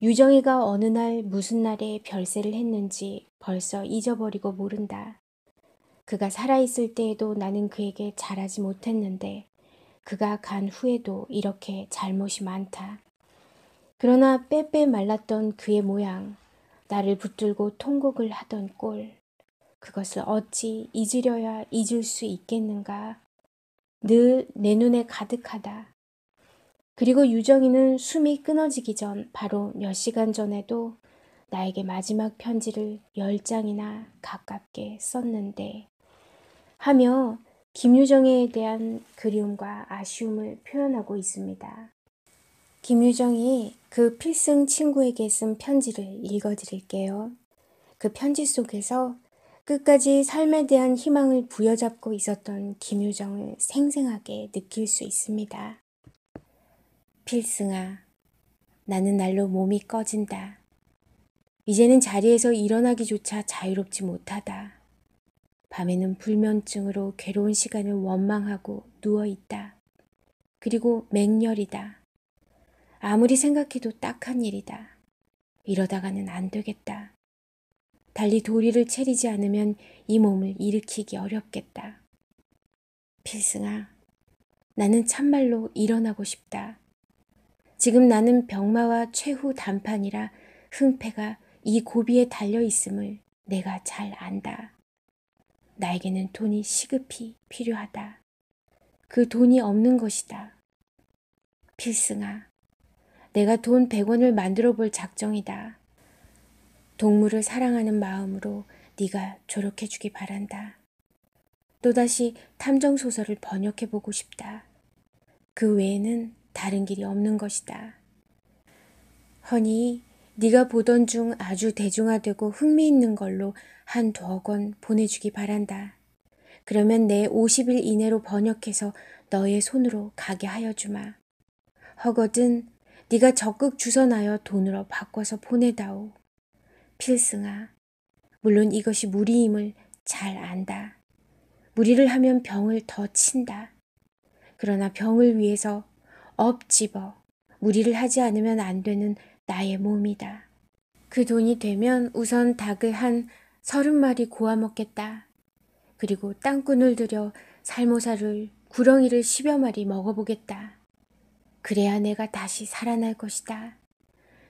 유정이가 어느 날 무슨 날에 별세를 했는지 벌써 잊어버리고 모른다. 그가 살아있을 때에도 나는 그에게 잘하지 못했는데 그가 간 후에도 이렇게 잘못이 많다. 그러나 빼빼 말랐던 그의 모양, 나를 붙들고 통곡을 하던 꼴. 그것을 어찌 잊으려야 잊을 수 있겠는가. 늘 내 눈에 가득하다. 그리고 유정이는 숨이 끊어지기 전 바로 몇 시간 전에도 나에게 마지막 편지를 열 장이나 가깝게 썼는데 하며 김유정에 대한 그리움과 아쉬움을 표현하고 있습니다. 김유정이 그 필승 친구에게 쓴 편지를 읽어드릴게요. 그 편지 속에서 끝까지 삶에 대한 희망을 부여잡고 있었던 김유정을 생생하게 느낄 수 있습니다. 필승아, 나는 날로 몸이 꺼진다. 이제는 자리에서 일어나기조차 자유롭지 못하다. 밤에는 불면증으로 괴로운 시간을 원망하고 누워있다. 그리고 맹렬이다. 아무리 생각해도 딱한 일이다. 이러다가는 안 되겠다. 달리 도리를 차리지 않으면 이 몸을 일으키기 어렵겠다. 필승아, 나는 참말로 일어나고 싶다. 지금 나는 병마와 최후 단판이라 흥패가 이 고비에 달려 있음을 내가 잘 안다. 나에게는 돈이 시급히 필요하다. 그 돈이 없는 것이다. 필승아, 내가 돈 100원을 만들어 볼 작정이다. 동물을 사랑하는 마음으로 네가 조력해 주기 바란다. 또다시 탐정 소설을 번역해 보고 싶다. 그 외에는 다른 길이 없는 것이다. 허니, 네가 보던 중 아주 대중화되고 흥미있는 걸로 한 두억 원 보내주기 바란다. 그러면 내 50일 이내로 번역해서 너의 손으로 가게 하여 주마. 허거든 네가 적극 주선하여 돈으로 바꿔서 보내다오. 필승아, 물론 이것이 무리임을 잘 안다. 무리를 하면 병을 더 친다. 그러나 병을 위해서 업집어 무리를 하지 않으면 안 되는 나의 몸이다. 그 돈이 되면 우선 닭을 한 서른 마리 고아 먹겠다. 그리고 땅꾼을 들여 살모사를 구렁이를 십여 마리 먹어보겠다. 그래야 내가 다시 살아날 것이다.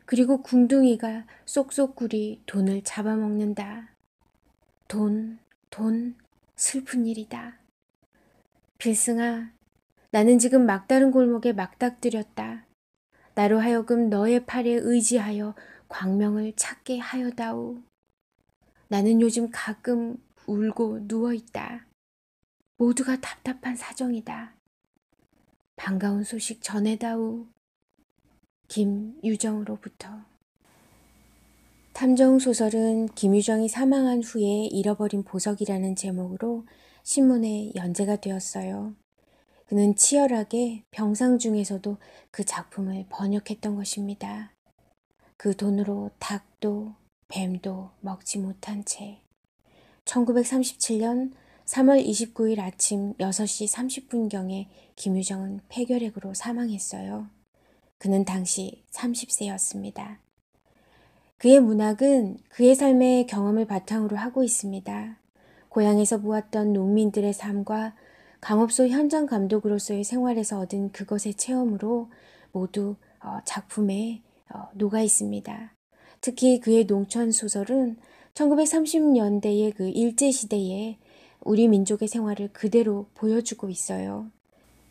그리고 궁둥이가 쏙쏙구리 돈을 잡아먹는다. 돈, 돈, 슬픈 일이다. 빌승아 나는 지금 막다른 골목에 막닥들였다. 나로 하여금 너의 팔에 의지하여 광명을 찾게 하여다오. 나는 요즘 가끔 울고 누워있다. 모두가 답답한 사정이다. 반가운 소식 전해다오. 김유정으로부터 탐정 소설은 김유정이 사망한 후에 잃어버린 보석이라는 제목으로 신문에 연재가 되었어요. 그는 치열하게 병상 중에서도 그 작품을 번역했던 것입니다. 그 돈으로 닭도 뱀도 먹지 못한 채 1937년 3월 29일 아침 6시 30분경에 김유정은 폐결핵으로 사망했어요. 그는 당시 30세였습니다. 그의 문학은 그의 삶의 경험을 바탕으로 하고 있습니다. 고향에서 보았던 농민들의 삶과 강업소 현장 감독으로서의 생활에서 얻은 그것의 체험으로 모두 어, 작품에 어, 녹아 있습니다. 특히 그의 농촌 소설은 1930년대의 그 일제시대에 우리 민족의 생활을 그대로 보여주고 있어요.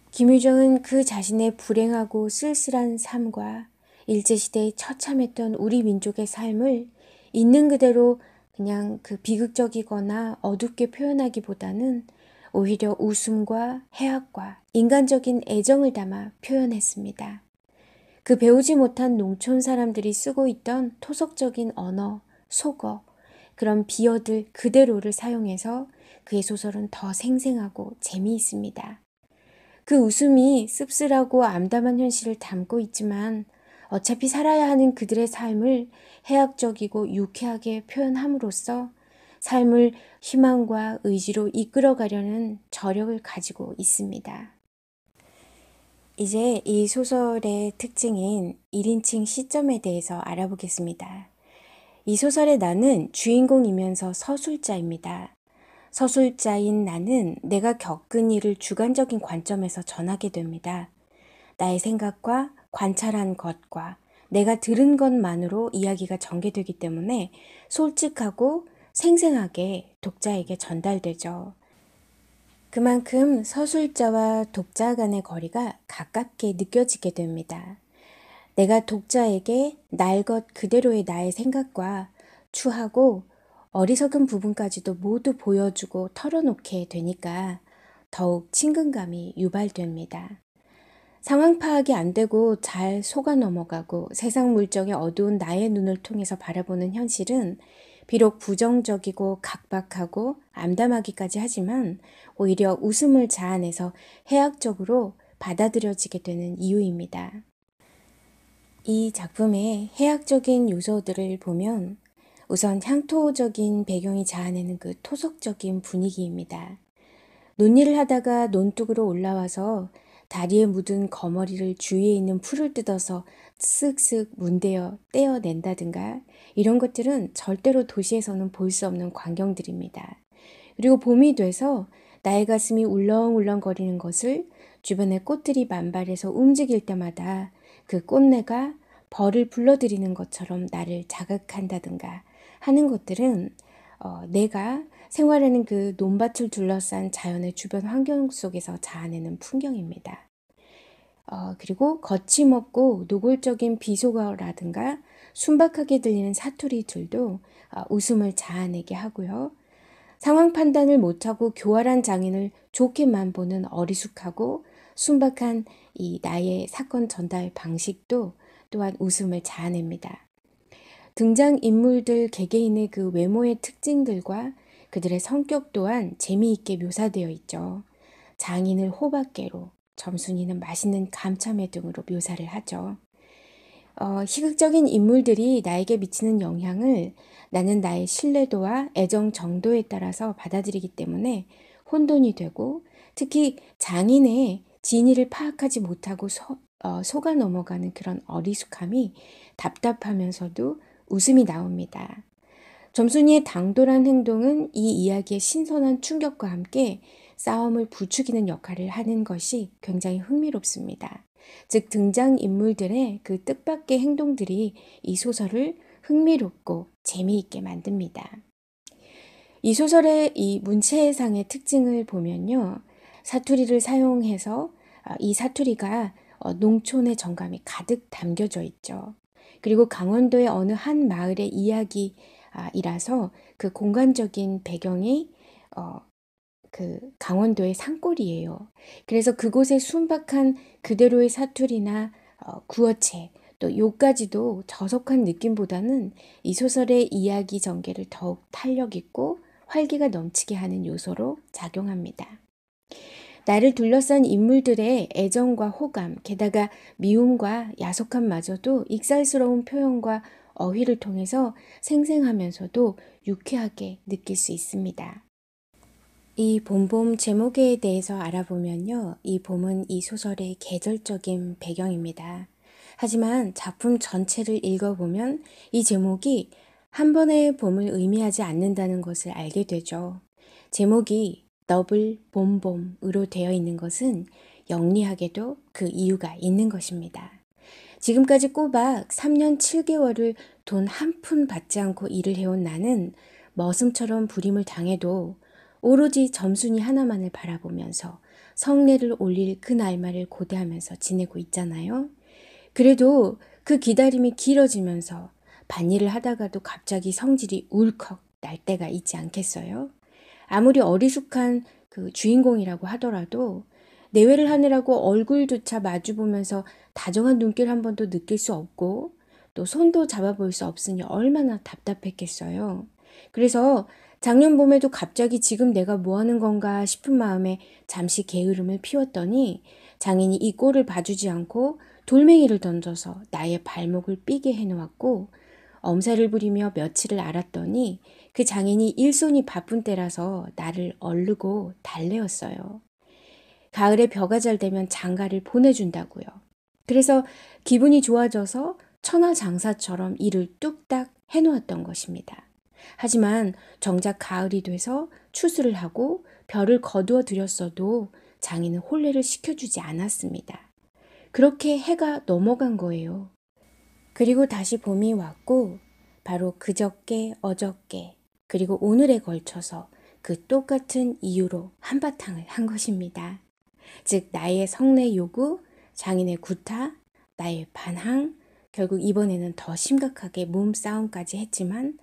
김유정은 그 자신의 불행하고 쓸쓸한 삶과 일제시대에 처참했던 우리 민족의 삶을 있는 그대로 그냥 그 비극적이거나 어둡게 표현하기보다는 오히려 웃음과 해악과 인간적인 애정을 담아 표현했습니다. 그 배우지 못한 농촌 사람들이 쓰고 있던 토속적인 언어, 속어, 그런 비어들 그대로를 사용해서 그의 소설은 더 생생하고 재미있습니다. 그 웃음이 씁쓸하고 암담한 현실을 담고 있지만 어차피 살아야 하는 그들의 삶을 해학적이고 유쾌하게 표현함으로써 삶을 희망과 의지로 이끌어가려는 저력을 가지고 있습니다. 이제 이 소설의 특징인 1인칭 시점에 대해서 알아보겠습니다. 이 소설의 나는 주인공이면서 서술자입니다. 서술자인 나는 내가 겪은 일을 주관적인 관점에서 전하게 됩니다. 나의 생각과 관찰한 것과 내가 들은 것만으로 이야기가 전개되기 때문에 솔직하고 생생하게 독자에게 전달되죠. 그만큼 서술자와 독자 간의 거리가 가깝게 느껴지게 됩니다. 내가 독자에게 날 것 그대로의 나의 생각과 추하고 어리석은 부분까지도 모두 보여주고 털어놓게 되니까 더욱 친근감이 유발됩니다. 상황 파악이 안 되고 잘 속아 넘어가고 세상 물정의 어두운 나의 눈을 통해서 바라보는 현실은 비록 부정적이고 각박하고 암담하기까지 하지만 오히려 웃음을 자아내서 해학적으로 받아들여지게 되는 이유입니다. 이 작품의 해학적인 요소들을 보면 우선 향토적인 배경이 자아내는 그 토속적인 분위기입니다. 논의를 하다가 논둑으로 올라와서 다리에 묻은 거머리를 주위에 있는 풀을 뜯어서 쓱쓱 문대어 떼어낸다든가 이런 것들은 절대로 도시에서는 볼 수 없는 광경들입니다. 그리고 봄이 돼서 나의 가슴이 울렁울렁 거리는 것을 주변의 꽃들이 만발해서 움직일 때마다 그 꽃내가 벌을 불러들이는 것처럼 나를 자극한다든가 하는 것들은 어, 내가 생활하는 그 논밭을 둘러싼 자연의 주변 환경 속에서 자아내는 풍경입니다. 어, 그리고 거침없고 노골적인 비속어라든가 순박하게 들리는 사투리들도 어, 웃음을 자아내게 하고요. 상황 판단을 못하고 교활한 장인을 좋게만 보는 어리숙하고 순박한 이 나의 사건 전달 방식도 또한 웃음을 자아냅니다. 등장인물들 개개인의 그 외모의 특징들과 그들의 성격 또한 재미있게 묘사되어 있죠. 장인을 호박개로, 점순이는 맛있는 감참회 등으로 묘사를 하죠. 어, 희극적인 인물들이 나에게 미치는 영향을 나는 나의 신뢰도와 애정 정도에 따라서 받아들이기 때문에 혼돈이 되고 특히 장인의 진위를 파악하지 못하고 소, 어, 속아 넘어가는 그런 어리숙함이 답답하면서도 웃음이 나옵니다. 점순이의 당돌한 행동은 이 이야기의 신선한 충격과 함께 싸움을 부추기는 역할을 하는 것이 굉장히 흥미롭습니다. 즉 등장인물들의 그 뜻밖의 행동들이 이 소설을 흥미롭고 재미있게 만듭니다. 이 소설의 이 문체상의 특징을 보면요. 사투리를 사용해서 이 사투리가 어, 농촌의 정감이 가득 담겨져 있죠. 그리고 강원도의 어느 한 마을의 이야기이라서 그 공간적인 배경이 어, 그 강원도의 산골이에요. 그래서 그곳의 순박한 그대로의 사투리나 어, 구어체 또 요까지도 저속한 느낌보다는 이 소설의 이야기 전개를 더욱 탄력 있고 활기가 넘치게 하는 요소로 작용합니다. 나를 둘러싼 인물들의 애정과 호감, 게다가 미움과 야속함마저도 익살스러운 표현과 어휘를 통해서 생생하면서도 유쾌하게 느낄 수 있습니다. 이 봄봄 제목에 대해서 알아보면요. 이 봄은 이 소설의 계절적인 배경입니다. 하지만 작품 전체를 읽어보면 이 제목이 한 번의 봄을 의미하지 않는다는 것을 알게 되죠. 제목이 더블 봄봄으로 되어 있는 것은 영리하게도 그 이유가 있는 것입니다. 지금까지 꼬박 3년 7개월을 돈 한 푼 받지 않고 일을 해온 나는 머슴처럼 부림을 당해도 오로지 점순이 하나만을 바라보면서 성례를 올릴 그날마를 고대하면서 지내고 있잖아요. 그래도 그 기다림이 길어지면서 반일을 하다가도 갑자기 성질이 울컥 날 때가 있지 않겠어요? 아무리 어리숙한 그 주인공이라고 하더라도 내외를 하느라고 얼굴조차 마주보면서 다정한 눈길 한 번도 느낄 수 없고 또 손도 잡아볼 수 없으니 얼마나 답답했겠어요. 그래서 작년 봄에도 갑자기 지금 내가 뭐 하는 건가 싶은 마음에 잠시 게으름을 피웠더니 장인이 이 꼴을 봐주지 않고 돌멩이를 던져서 나의 발목을 삐게 해놓았고 엄살을 부리며 며칠을 알았더니 그 장인이 일손이 바쁜 때라서 나를 얼르고 달래었어요. 가을에 벼가잘 되면 장가를 보내준다고요. 그래서 기분이 좋아져서 천하장사처럼 일을 뚝딱 해놓았던 것입니다. 하지만 정작 가을이 돼서 추수를 하고 벼를 거두어 드렸어도 장인은 혼례를 시켜주지 않았습니다. 그렇게 해가 넘어간 거예요. 그리고 다시 봄이 왔고 바로 그저께 어저께 그리고 오늘에 걸쳐서 그 똑같은 이유로 한바탕을 한 것입니다. 즉, 나의 성내 요구, 장인의 구타, 나의 반항, 결국 이번에는 더 심각하게 몸싸움까지 했지만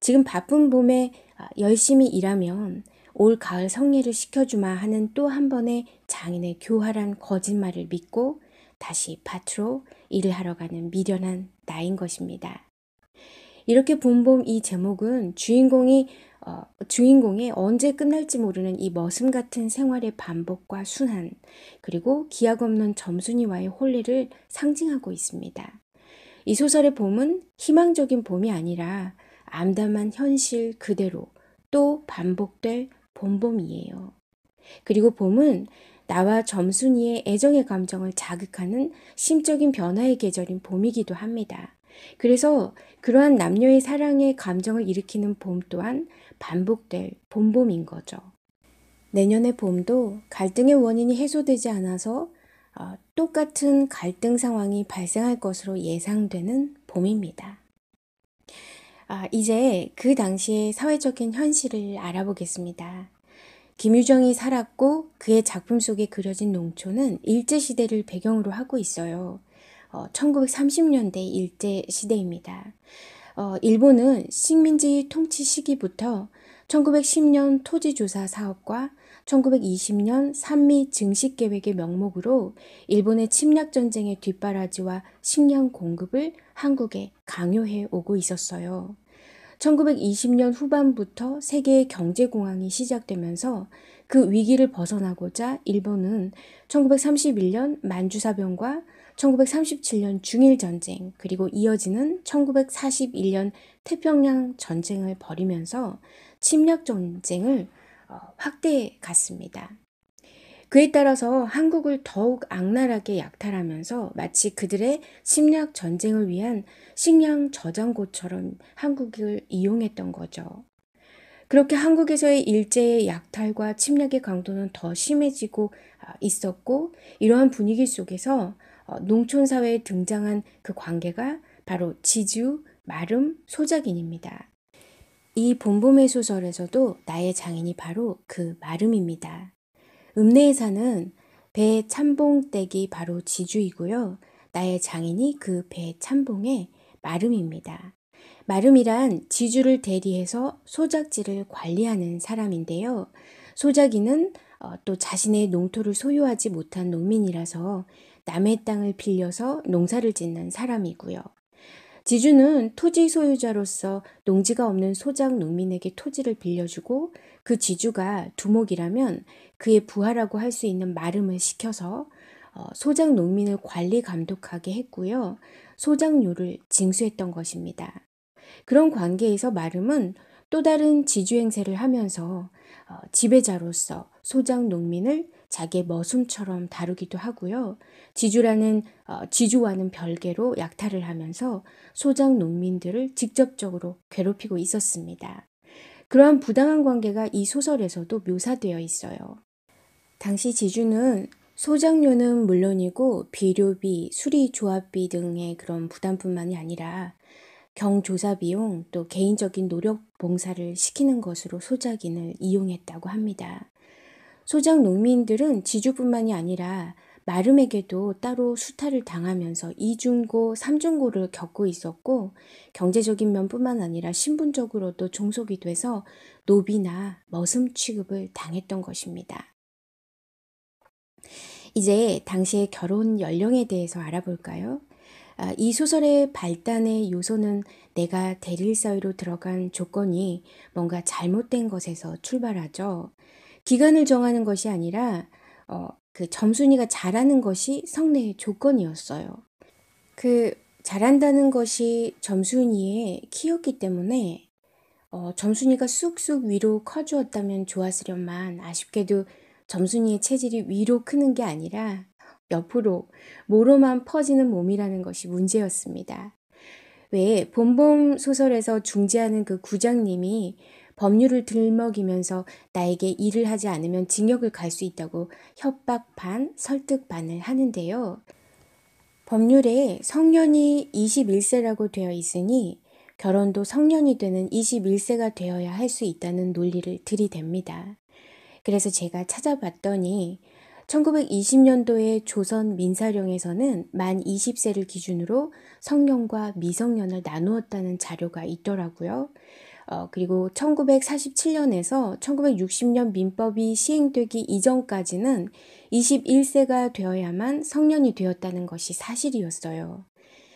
지금 바쁜 봄에 아, 열심히 일하면 올 가을 성례를 시켜주마 하는 또 한 번의 장인의 교활한 거짓말을 믿고 다시 밭으로 일을 하러 가는 미련한 나인 것입니다. 이렇게 봄봄이 제목은 주인공이 어, 주인공의 언제 끝날지 모르는 이 머슴 같은 생활의 반복과 순환, 그리고 기약 없는 점순이와의 혼리를 상징하고 있습니다. 이 소설의 봄은 희망적인 봄이 아니라 암담한 현실 그대로 또 반복될 봄봄이에요. 그리고 봄은 나와 점순이의 애정의 감정을 자극하는 심적인 변화의 계절인 봄이기도 합니다. 그래서 그러한 남녀의 사랑의 감정을 일으키는 봄 또한 반복될 봄봄인 거죠. 내년의 봄도 갈등의 원인이 해소되지 않아서 어, 똑같은 갈등 상황이 발생할 것으로 예상되는 봄입니다. 아, 이제 그 당시의 사회적인 현실을 알아보겠습니다. 김유정이 살았고 그의 작품 속에 그려진 농촌은 일제시대를 배경으로 하고 있어요. 1930년대 어, 일제 시대입니다. 어, 일본은 식민지 통치 시기부터 1910년 토지조사 사업과 1920년 산미 증식 계획의 명목으로 일본의 침략 전쟁의 뒷바라지와 식량 공급을 한국에 강요해 오고 있었어요. 1920년 후반부터 세계의 경제공황이 시작되면서 그 위기를 벗어나고자 일본은 1931년 만주사병과 1937년 중일 전쟁 그리고 이어지는 1941년 태평양 전쟁을 벌이면서 침략 전쟁을 어, 확대해 갔습니다. 그에 따라서 한국을 더욱 악랄하게 약탈하면서 마치 그들의 침략 전쟁을 위한 식량 저장고처럼 한국을 이용했던 거죠. 그렇게 한국에서의 일제의 약탈과 침략의 강도는 더 심해지고 아, 있었고 이러한 분위기 속에서 어, 농촌 사회에 등장한 그 관계가 바로 지주, 마름, 소작인입니다. 이 본봄의 소설에서도 나의 장인이 바로 그 마름입니다. 읍내에 사는 배 참봉댁이 바로 지주이고요. 나의 장인이 그 배 참봉의 마름입니다. 마름이란 지주를 대리해서 소작지를 관리하는 사람인데요. 소작인은또 어, 자신의 농토를 소유하지 못한 농민이라서 남의 땅을 빌려서 농사를 짓는 사람이고요. 지주는 토지 소유자로서 농지가 없는 소작 농민에게 토지를 빌려주고 그 지주가 두목이라면 그의 부하라고 할 수 있는 마름을 시켜서 어, 소작 농민을 관리 감독하게 했고요. 소작료를 징수했던 것입니다. 그런 관계에서 마름은 또 다른 지주 행세를 하면서 어, 지배자로서 소작 농민을 자기의 머슴처럼 다루기도 하고요. 지주라는 어, 지주와는 별개로 약탈을 하면서 소장 농민들을 직접적으로 괴롭히고 있었습니다. 그러한 부당한 관계가 이 소설에서도 묘사되어 있어요. 당시 지주는 소장료는 물론이고 비료비, 수리 조합비 등의 그런 부담뿐만이 아니라 경조사 비용 또 개인적인 노력 봉사를 시키는 것으로 소작인을 이용했다고 합니다. 소장 농민들은 지주뿐만이 아니라 마름에게도 따로 수탈을 당하면서 이중고삼중고를 겪고 있었고 경제적인 면뿐만 아니라 신분적으로도 종속이 돼서 노비나 머슴 취급을 당했던 것입니다. 이제 당시의 결혼 연령에 대해서 알아볼까요? 아, 이 소설의 발단의 요소는 내가 대릴 사이로 들어간 조건이 뭔가 잘못된 것에서 출발하죠. 기간을 정하는 것이 아니라 어, 그 점순이가 잘하는 것이 성내의 조건이었어요. 그 잘한다는 것이 점순이의 키였기 때문에 어, 점순이가 쑥쑥 위로 커주었다면 좋았으련만 아쉽게도 점순이의 체질이 위로 크는 게 아니라 옆으로 모로만 퍼지는 몸이라는 것이 문제였습니다. 왜 본범 소설에서 중재하는 그 구장님이 법률을 들먹이면서 나에게 일을 하지 않으면 징역을 갈 수 있다고 협박 반, 설득 반을 하는데요. 법률에 성년이 21세라고 되어 있으니 결혼도 성년이 되는 21세가 되어야 할 수 있다는 논리를 들이댑니다. 그래서 제가 찾아봤더니 1 9 2 0년도에 조선 민사령에서는 만 20세를 기준으로 성년과 미성년을 나누었다는 자료가 있더라고요. 어, 그리고 1947년에서 1960년 민법이 시행되기 이전까지는 21세가 되어야만 성년이 되었다는 것이 사실이었어요.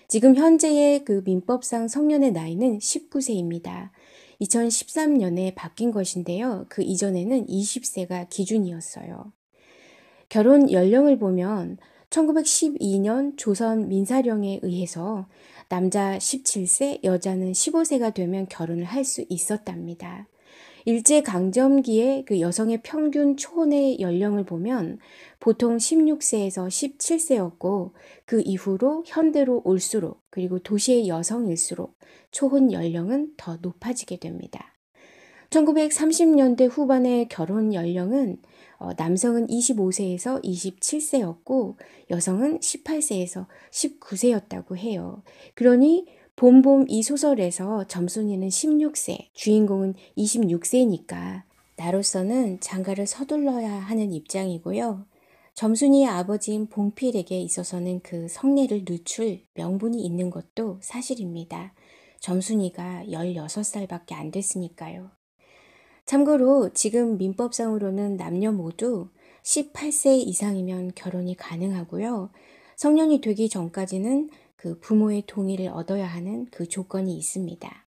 지금 현재의 그 민법상 성년의 나이는 19세입니다. 2013년에 바뀐 것인데요. 그 이전에는 20세가 기준이었어요. 결혼 연령을 보면 1912년 조선 민사령에 의해서 남자 17세, 여자는 15세가 되면 결혼을 할 수 있었답니다. 일제 강점기에 그 여성의 평균 초혼의 연령을 보면 보통 16세에서 17세였고 그 이후로 현대로 올수록 그리고 도시의 여성일수록 초혼 연령은 더 높아지게 됩니다. 1930년대 후반의 결혼 연령은 어, 남성은 25세에서 27세였고 여성은 18세에서 19세였다고 해요. 그러니 봄봄 이 소설에서 점순이는 16세, 주인공은 26세니까 나로서는 장가를 서둘러야 하는 입장이고요. 점순이의 아버지인 봉필에게 있어서는 그 성례를 누출 명분이 있는 것도 사실입니다. 점순이가 16살밖에 안 됐으니까요. 참고로 지금 민법상으로는 남녀 모두 18세 이상이면 결혼이 가능하고요. 성년이 되기 전까지는 그 부모의 동의를 얻어야 하는 그 조건이 있습니다.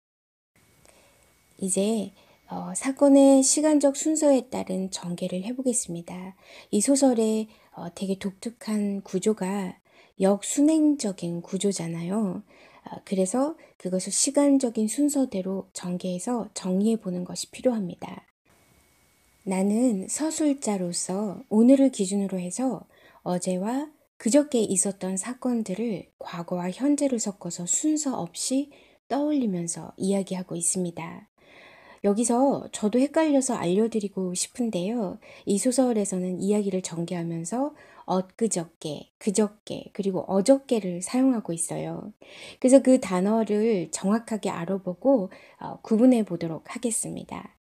이제 어, 사건의 시간적 순서에 따른 전개를 해보겠습니다. 이 소설의 어, 되게 독특한 구조가 역순행적인 구조잖아요. 아, 그래서 그것을 시간적인 순서대로 전개해서 정리해 보는 것이 필요합니다. 나는 서술자로서 오늘을 기준으로 해서 어제와 그저께 있었던 사건들을 과거와 현재를 섞어서 순서 없이 떠올리면서 이야기하고 있습니다. 여기서 저도 헷갈려서 알려드리고 싶은데요. 이 소설에서는 이야기를 전개하면서 엊그저께, 그저께, 그리고 어저께를 사용하고 있어요. 그래서 그 단어를 정확하게 알아보고 어, 구분해 보도록 하겠습니다.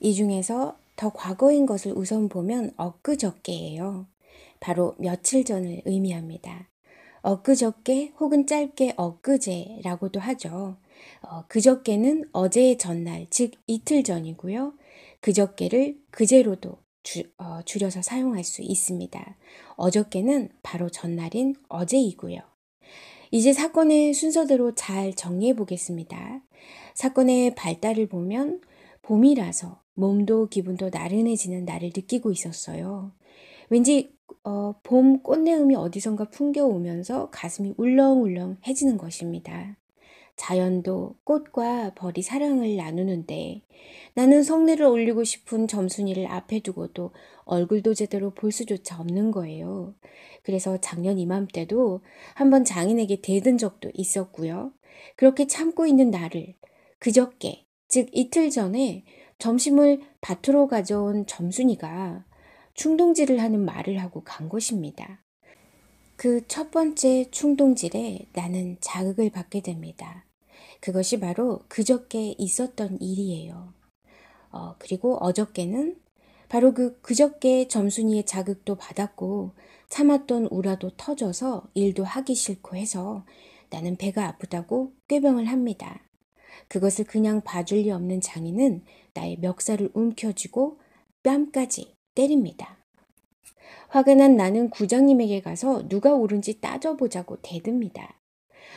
이 중에서 더 과거인 것을 우선 보면 엊그저께예요. 바로 며칠 전을 의미합니다. 엊그저께 혹은 짧게 엊그제라고도 하죠. 어, 그저께는 어제의 전날, 즉 이틀 전이고요. 그저께를 그제로도 주, 어, 줄여서 사용할 수 있습니다. 어저께는 바로 전날인 어제이고요. 이제 사건의 순서대로 잘 정리해 보겠습니다. 사건의 발달을 보면 봄이라서 몸도 기분도 나른해지는 날을 느끼고 있었어요. 왠지 어, 봄 꽃내음이 어디선가 풍겨오면서 가슴이 울렁울렁해지는 것입니다. 자연도 꽃과 벌이 사랑을 나누는데 나는 성내를 올리고 싶은 점순이를 앞에 두고도 얼굴도 제대로 볼 수조차 없는 거예요. 그래서 작년 이맘때도 한번 장인에게 대든 적도 있었고요. 그렇게 참고 있는 나를 그저께, 즉 이틀 전에 점심을 밭으로 가져온 점순이가 충동질을 하는 말을 하고 간 것입니다. 그 첫 번째 충동질에 나는 자극을 받게 됩니다. 그것이 바로 그저께 있었던 일이에요. 어, 그리고 어저께는 바로 그 그저께 점순이의 자극도 받았고 참았던 우라도 터져서 일도 하기 싫고 해서 나는 배가 아프다고 꾀병을 합니다. 그것을 그냥 봐줄 리 없는 장인은 나의 멱살을 움켜쥐고 뺨까지 때립니다. 화가 난 나는 구장님에게 가서 누가 옳은지 따져보자고 대듭니다.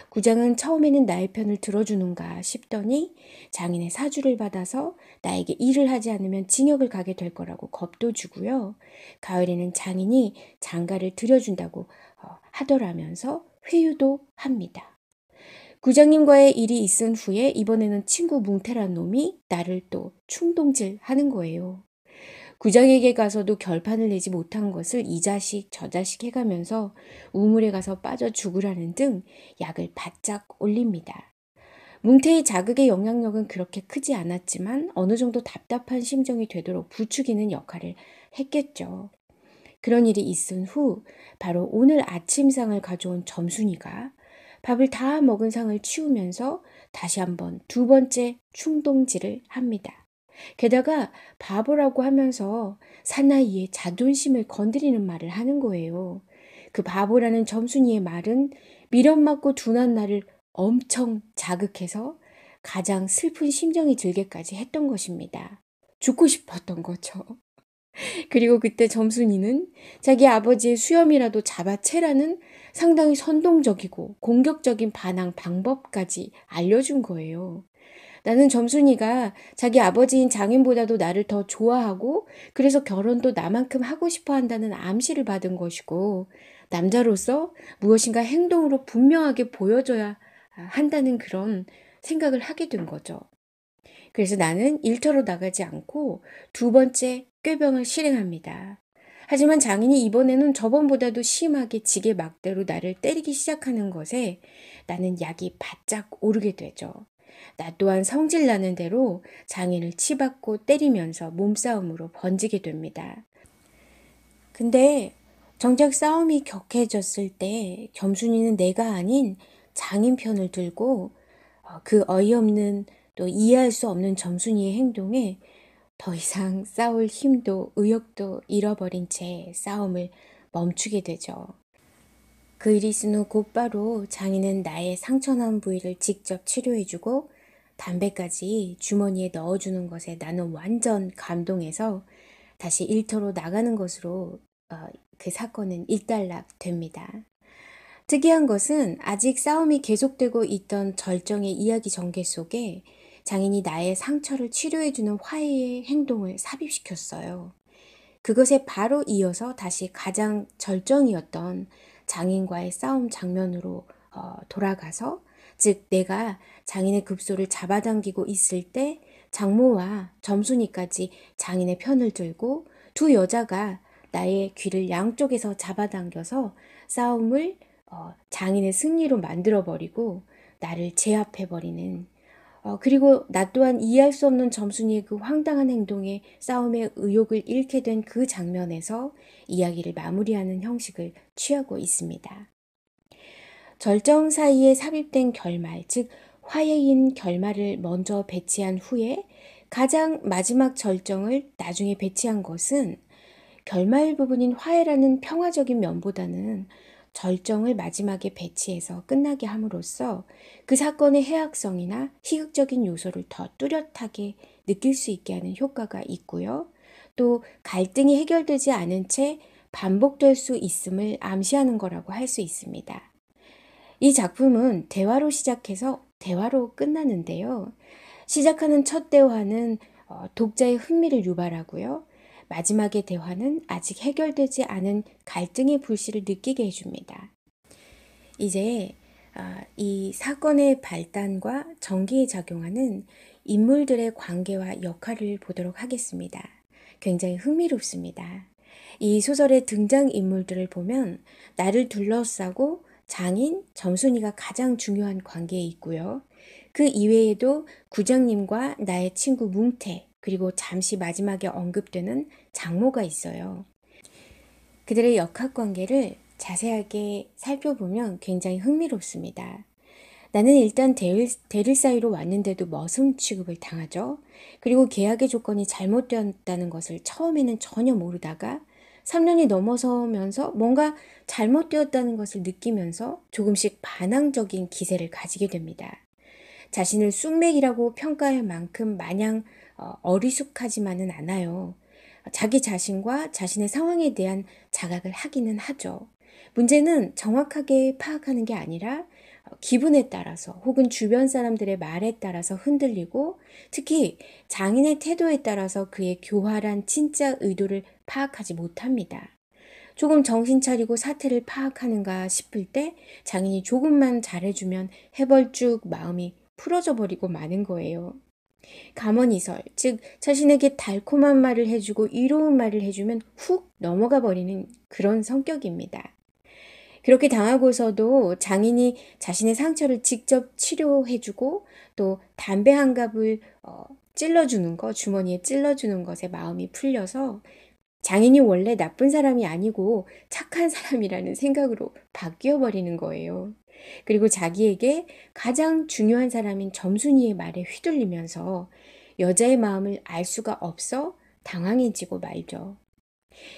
구장은 처음에는 나의 편을 들어주는가 싶더니 장인의 사주를 받아서 나에게 일을 하지 않으면 징역을 가게 될 거라고 겁도 주고요. 가을에는 장인이 장가를 들여준다고 어, 하더라면서 회유도 합니다. 구장님과의 일이 있은 후에 이번에는 친구 뭉태란 놈이 나를 또 충동질 하는 거예요. 구장에게 가서도 결판을 내지 못한 것을 이 자식 저 자식 해가면서 우물에 가서 빠져 죽으라는 등 약을 바짝 올립니다. 뭉태의 자극의 영향력은 그렇게 크지 않았지만 어느 정도 답답한 심정이 되도록 부추기는 역할을 했겠죠. 그런 일이 있은 후 바로 오늘 아침상을 가져온 점순이가 밥을 다 먹은 상을 치우면서 다시 한번 두 번째 충동질을 합니다. 게다가 바보라고 하면서 사나이의 자존심을 건드리는 말을 하는 거예요. 그 바보라는 점순이의 말은 미련맞고 둔한 나를 엄청 자극해서 가장 슬픈 심정이 들게까지 했던 것입니다. 죽고 싶었던 거죠. 그리고 그때 점순이는 자기 아버지의 수염이라도 잡아채라는 상당히 선동적이고 공격적인 반항 방법까지 알려준 거예요. 나는 점순이가 자기 아버지인 장인보다도 나를 더 좋아하고 그래서 결혼도 나만큼 하고 싶어 한다는 암시를 받은 것이고 남자로서 무엇인가 행동으로 분명하게 보여줘야 한다는 그런 생각을 하게 된 거죠. 그래서 나는 일터로 나가지 않고 두 번째 꾀병을 실행합니다. 하지만 장인이 이번에는 저번보다도 심하게 지게 막대로 나를 때리기 시작하는 것에 나는 약이 바짝 오르게 되죠. 나 또한 성질나는 대로 장인을 치받고 때리면서 몸싸움으로 번지게 됩니다. 근데 정작 싸움이 격해졌을 때 겸순이는 내가 아닌 장인 편을 들고 어, 그 어이없는 또 이해할 수 없는 점순이의 행동에 더 이상 싸울 힘도 의욕도 잃어버린 채 싸움을 멈추게 되죠. 그 이리슨 후 곧바로 장인은 나의 상처난 부위를 직접 치료해주고 담배까지 주머니에 넣어주는 것에 나는 완전 감동해서 다시 일터로 나가는 것으로 어, 그 사건은 일단락 됩니다. 특이한 것은 아직 싸움이 계속되고 있던 절정의 이야기 전개 속에 장인이 나의 상처를 치료해주는 화해의 행동을 삽입시켰어요. 그것에 바로 이어서 다시 가장 절정이었던 장인과의 싸움 장면으로 어, 돌아가서 즉 내가 장인의 급소를 잡아당기고 있을 때 장모와 점순이까지 장인의 편을 들고 두 여자가 나의 귀를 양쪽에서 잡아당겨서 싸움을 어, 장인의 승리로 만들어버리고 나를 제압해버리는 어, 그리고 나 또한 이해할 수 없는 점순이의 그 황당한 행동에 싸움의 의욕을 잃게 된 그 장면에서 이야기를 마무리하는 형식을 취하고 있습니다. 절정 사이에 삽입된 결말, 즉 화해인 결말을 먼저 배치한 후에 가장 마지막 절정을 나중에 배치한 것은 결말 부분인 화해라는 평화적인 면보다는 절정을 마지막에 배치해서 끝나게 함으로써 그 사건의 해악성이나 희극적인 요소를 더 뚜렷하게 느낄 수 있게 하는 효과가 있고요. 또 갈등이 해결되지 않은 채 반복될 수 있음을 암시하는 거라고 할 수 있습니다. 이 작품은 대화로 시작해서 대화로 끝나는데요. 시작하는 첫 대화는 어, 독자의 흥미를 유발하고요. 마지막의 대화는 아직 해결되지 않은 갈등의 불씨를 느끼게 해줍니다. 이제 어, 이 사건의 발단과 전기에 작용하는 인물들의 관계와 역할을 보도록 하겠습니다. 굉장히 흥미롭습니다. 이 소설의 등장인물들을 보면 나를 둘러싸고 장인, 점순이가 가장 중요한 관계에 있고요. 그 이외에도 구장님과 나의 친구 뭉태, 그리고 잠시 마지막에 언급되는 장모가 있어요. 그들의 역학 관계를 자세하게 살펴보면 굉장히 흥미롭습니다. 나는 일단 대를, 대를 사이로 왔는데도 머슴 취급을 당하죠. 그리고 계약의 조건이 잘못되었다는 것을 처음에는 전혀 모르다가 3년이 넘어서면서 뭔가 잘못되었다는 것을 느끼면서 조금씩 반항적인 기세를 가지게 됩니다. 자신을 쑥맥이라고 평가할 만큼 마냥 어, 어리숙하지만은 않아요. 자기 자신과 자신의 상황에 대한 자각을 하기는 하죠. 문제는 정확하게 파악하는 게 아니라 어, 기분에 따라서 혹은 주변 사람들의 말에 따라서 흔들리고 특히 장인의 태도에 따라서 그의 교활한 진짜 의도를 파악하지 못합니다. 조금 정신 차리고 사태를 파악하는가 싶을 때 장인이 조금만 잘해주면 해벌쭉 마음이 풀어져 버리고 마는 거예요. 감언이설, 즉 자신에게 달콤한 말을 해주고 이로운 말을 해주면 훅 넘어가 버리는 그런 성격입니다. 그렇게 당하고서도 장인이 자신의 상처를 직접 치료해주고 또 담배 한 갑을 어, 찔러주는 것, 주머니에 찔러주는 것에 마음이 풀려서 장인이 원래 나쁜 사람이 아니고 착한 사람이라는 생각으로 바뀌어버리는 거예요. 그리고 자기에게 가장 중요한 사람인 점순이의 말에 휘둘리면서 여자의 마음을 알 수가 없어 당황해지고 말죠.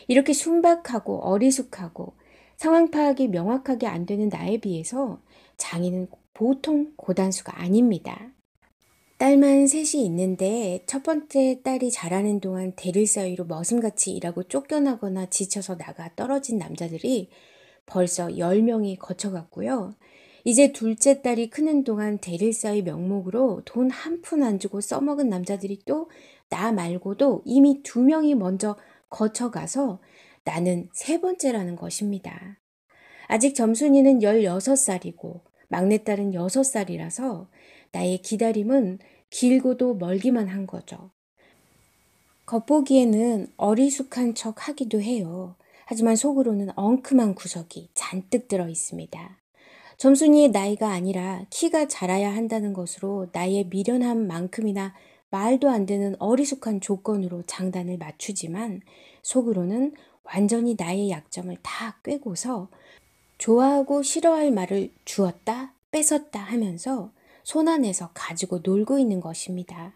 이렇게 순박하고 어리숙하고 상황 파악이 명확하게 안 되는 나에 비해서 장인은 보통 고단수가 아닙니다. 딸만 셋이 있는데 첫 번째 딸이 자라는 동안 대릴 사이로 머슴같이 일하고 쫓겨나거나 지쳐서 나가 떨어진 남자들이 벌써 10명이 거쳐갔고요. 이제 둘째 딸이 크는 동안 대릴사의 명목으로 돈 한 푼 안 주고 써먹은 남자들이 또 나 말고도 이미 두 명이 먼저 거쳐가서 나는 세 번째라는 것입니다. 아직 점순이는 16살이고 막내딸은 6살이라서 나의 기다림은 길고도 멀기만 한 거죠. 겉보기에는 어리숙한 척 하기도 해요. 하지만 속으로는 엉큼한 구석이 잔뜩 들어 있습니다. 점순이의 나이가 아니라 키가 자라야 한다는 것으로 나의 미련한 만큼이나 말도 안 되는 어리숙한 조건으로 장단을 맞추지만 속으로는 완전히 나의 약점을 다 꿰고서 좋아하고 싫어할 말을 주었다 뺏었다 하면서 손안에서 가지고 놀고 있는 것입니다.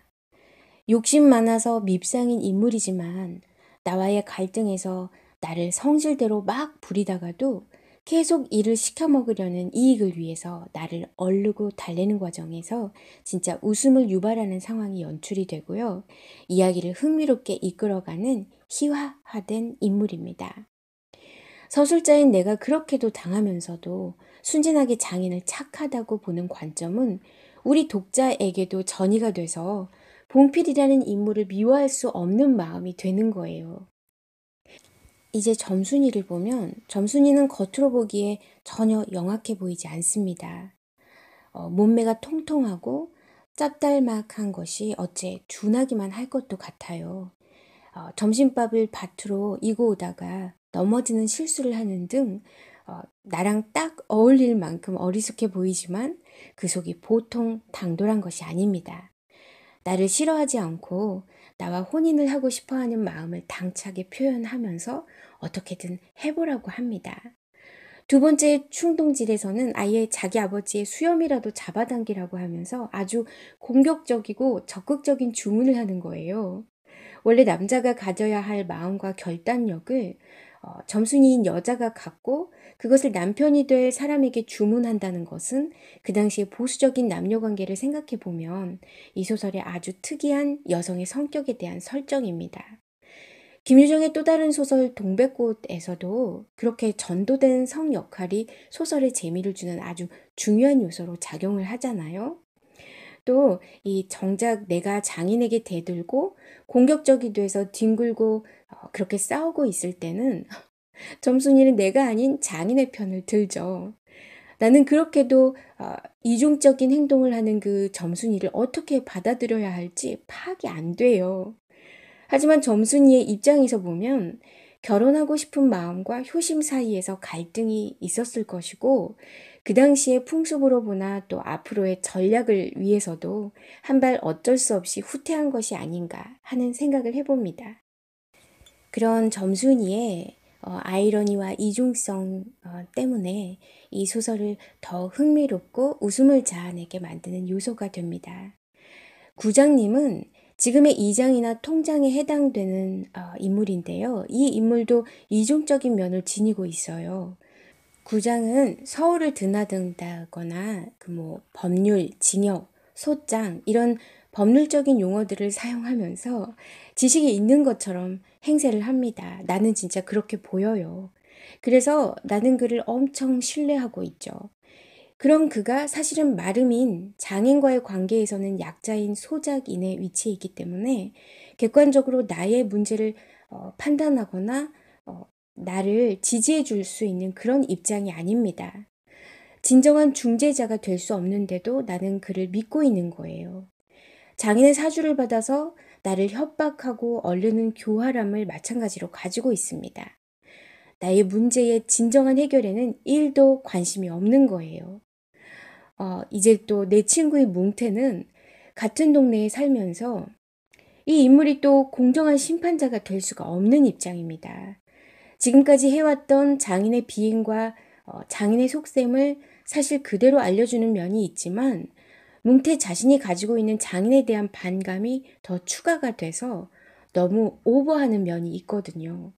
욕심 많아서 밉상인 인물이지만 나와의 갈등에서 나를 성질대로 막 부리다가도 계속 일을 시켜 먹으려는 이익을 위해서 나를 얼르고 달래는 과정에서 진짜 웃음을 유발하는 상황이 연출이 되고요. 이야기를 흥미롭게 이끌어가는 희화화된 인물입니다. 서술자인 내가 그렇게도 당하면서도 순진하게 장인을 착하다고 보는 관점은 우리 독자에게도 전이가 돼서 봉필이라는 인물을 미워할 수 없는 마음이 되는 거예요. 이제 점순이를 보면 점순이는 겉으로 보기에 전혀 영악해 보이지 않습니다. 어, 몸매가 통통하고 짭달막한 것이 어째 준하기만할 것도 같아요. 어, 점심밥을 밭으로 이고 오다가 넘어지는 실수를 하는 등 어, 나랑 딱 어울릴 만큼 어리숙해 보이지만 그 속이 보통 당돌한 것이 아닙니다. 나를 싫어하지 않고 나와 혼인을 하고 싶어 하는 마음을 당차게 표현하면서 어떻게든 해보라고 합니다. 두 번째 충동질에서는 아예 자기 아버지의 수염이라도 잡아당기라고 하면서 아주 공격적이고 적극적인 주문을 하는 거예요. 원래 남자가 가져야 할 마음과 결단력을 어, 점순이인 여자가 갖고 그것을 남편이 될 사람에게 주문한다는 것은 그 당시의 보수적인 남녀 관계를 생각해 보면 이 소설의 아주 특이한 여성의 성격에 대한 설정입니다. 김유정의 또 다른 소설 동백꽃에서도 그렇게 전도된 성 역할이 소설의 재미를 주는 아주 중요한 요소로 작용을 하잖아요. 또 이 정작 내가 장인에게 대들고 공격적이돼서 뒹굴고 어, 그렇게 싸우고 있을 때는 점순이는 내가 아닌 장인의 편을 들죠. 나는 그렇게도 어, 이중적인 행동을 하는 그 점순이를 어떻게 받아들여야 할지 파악이 안 돼요. 하지만 점순이의 입장에서 보면 결혼하고 싶은 마음과 효심 사이에서 갈등이 있었을 것이고 그 당시의 풍습으로 보나 또 앞으로의 전략을 위해서도 한 발 어쩔 수 없이 후퇴한 것이 아닌가 하는 생각을 해봅니다. 그런 점순이의 어, 아이러니와 이중성 어, 때문에 이 소설을 더 흥미롭고 웃음을 자아내게 만드는 요소가 됩니다. 구장님은 지금의 이장이나 통장에 해당되는 어, 인물인데요. 이 인물도 이중적인 면을 지니고 있어요. 구장은 서울을 드나든다거나 그 뭐 법률, 징역, 소장 이런 법률적인 용어들을 사용하면서 지식이 있는 것처럼 행세를 합니다. 나는 진짜 그렇게 보여요. 그래서 나는 그를 엄청 신뢰하고 있죠. 그럼 그가 사실은 마름인 장인과의 관계에서는 약자인 소작인의 위치에 있기 때문에 객관적으로 나의 문제를 어, 판단하거나 어, 나를 지지해 줄 수 있는 그런 입장이 아닙니다. 진정한 중재자가 될 수 없는데도 나는 그를 믿고 있는 거예요. 장인의 사주를 받아서 나를 협박하고 얼르는 교활함을 마찬가지로 가지고 있습니다. 나의 문제의 진정한 해결에는 1도 관심이 없는 거예요. 어, 이제 또 내 친구의 뭉태는 같은 동네에 살면서 이 인물이 또 공정한 심판자가 될 수가 없는 입장입니다. 지금까지 해왔던 장인의 비행과 어, 장인의 속셈을 사실 그대로 알려주는 면이 있지만 뭉태 자신이 가지고 있는 장인에 대한 반감이 더 추가가 돼서 너무 오버하는 면이 있거든요.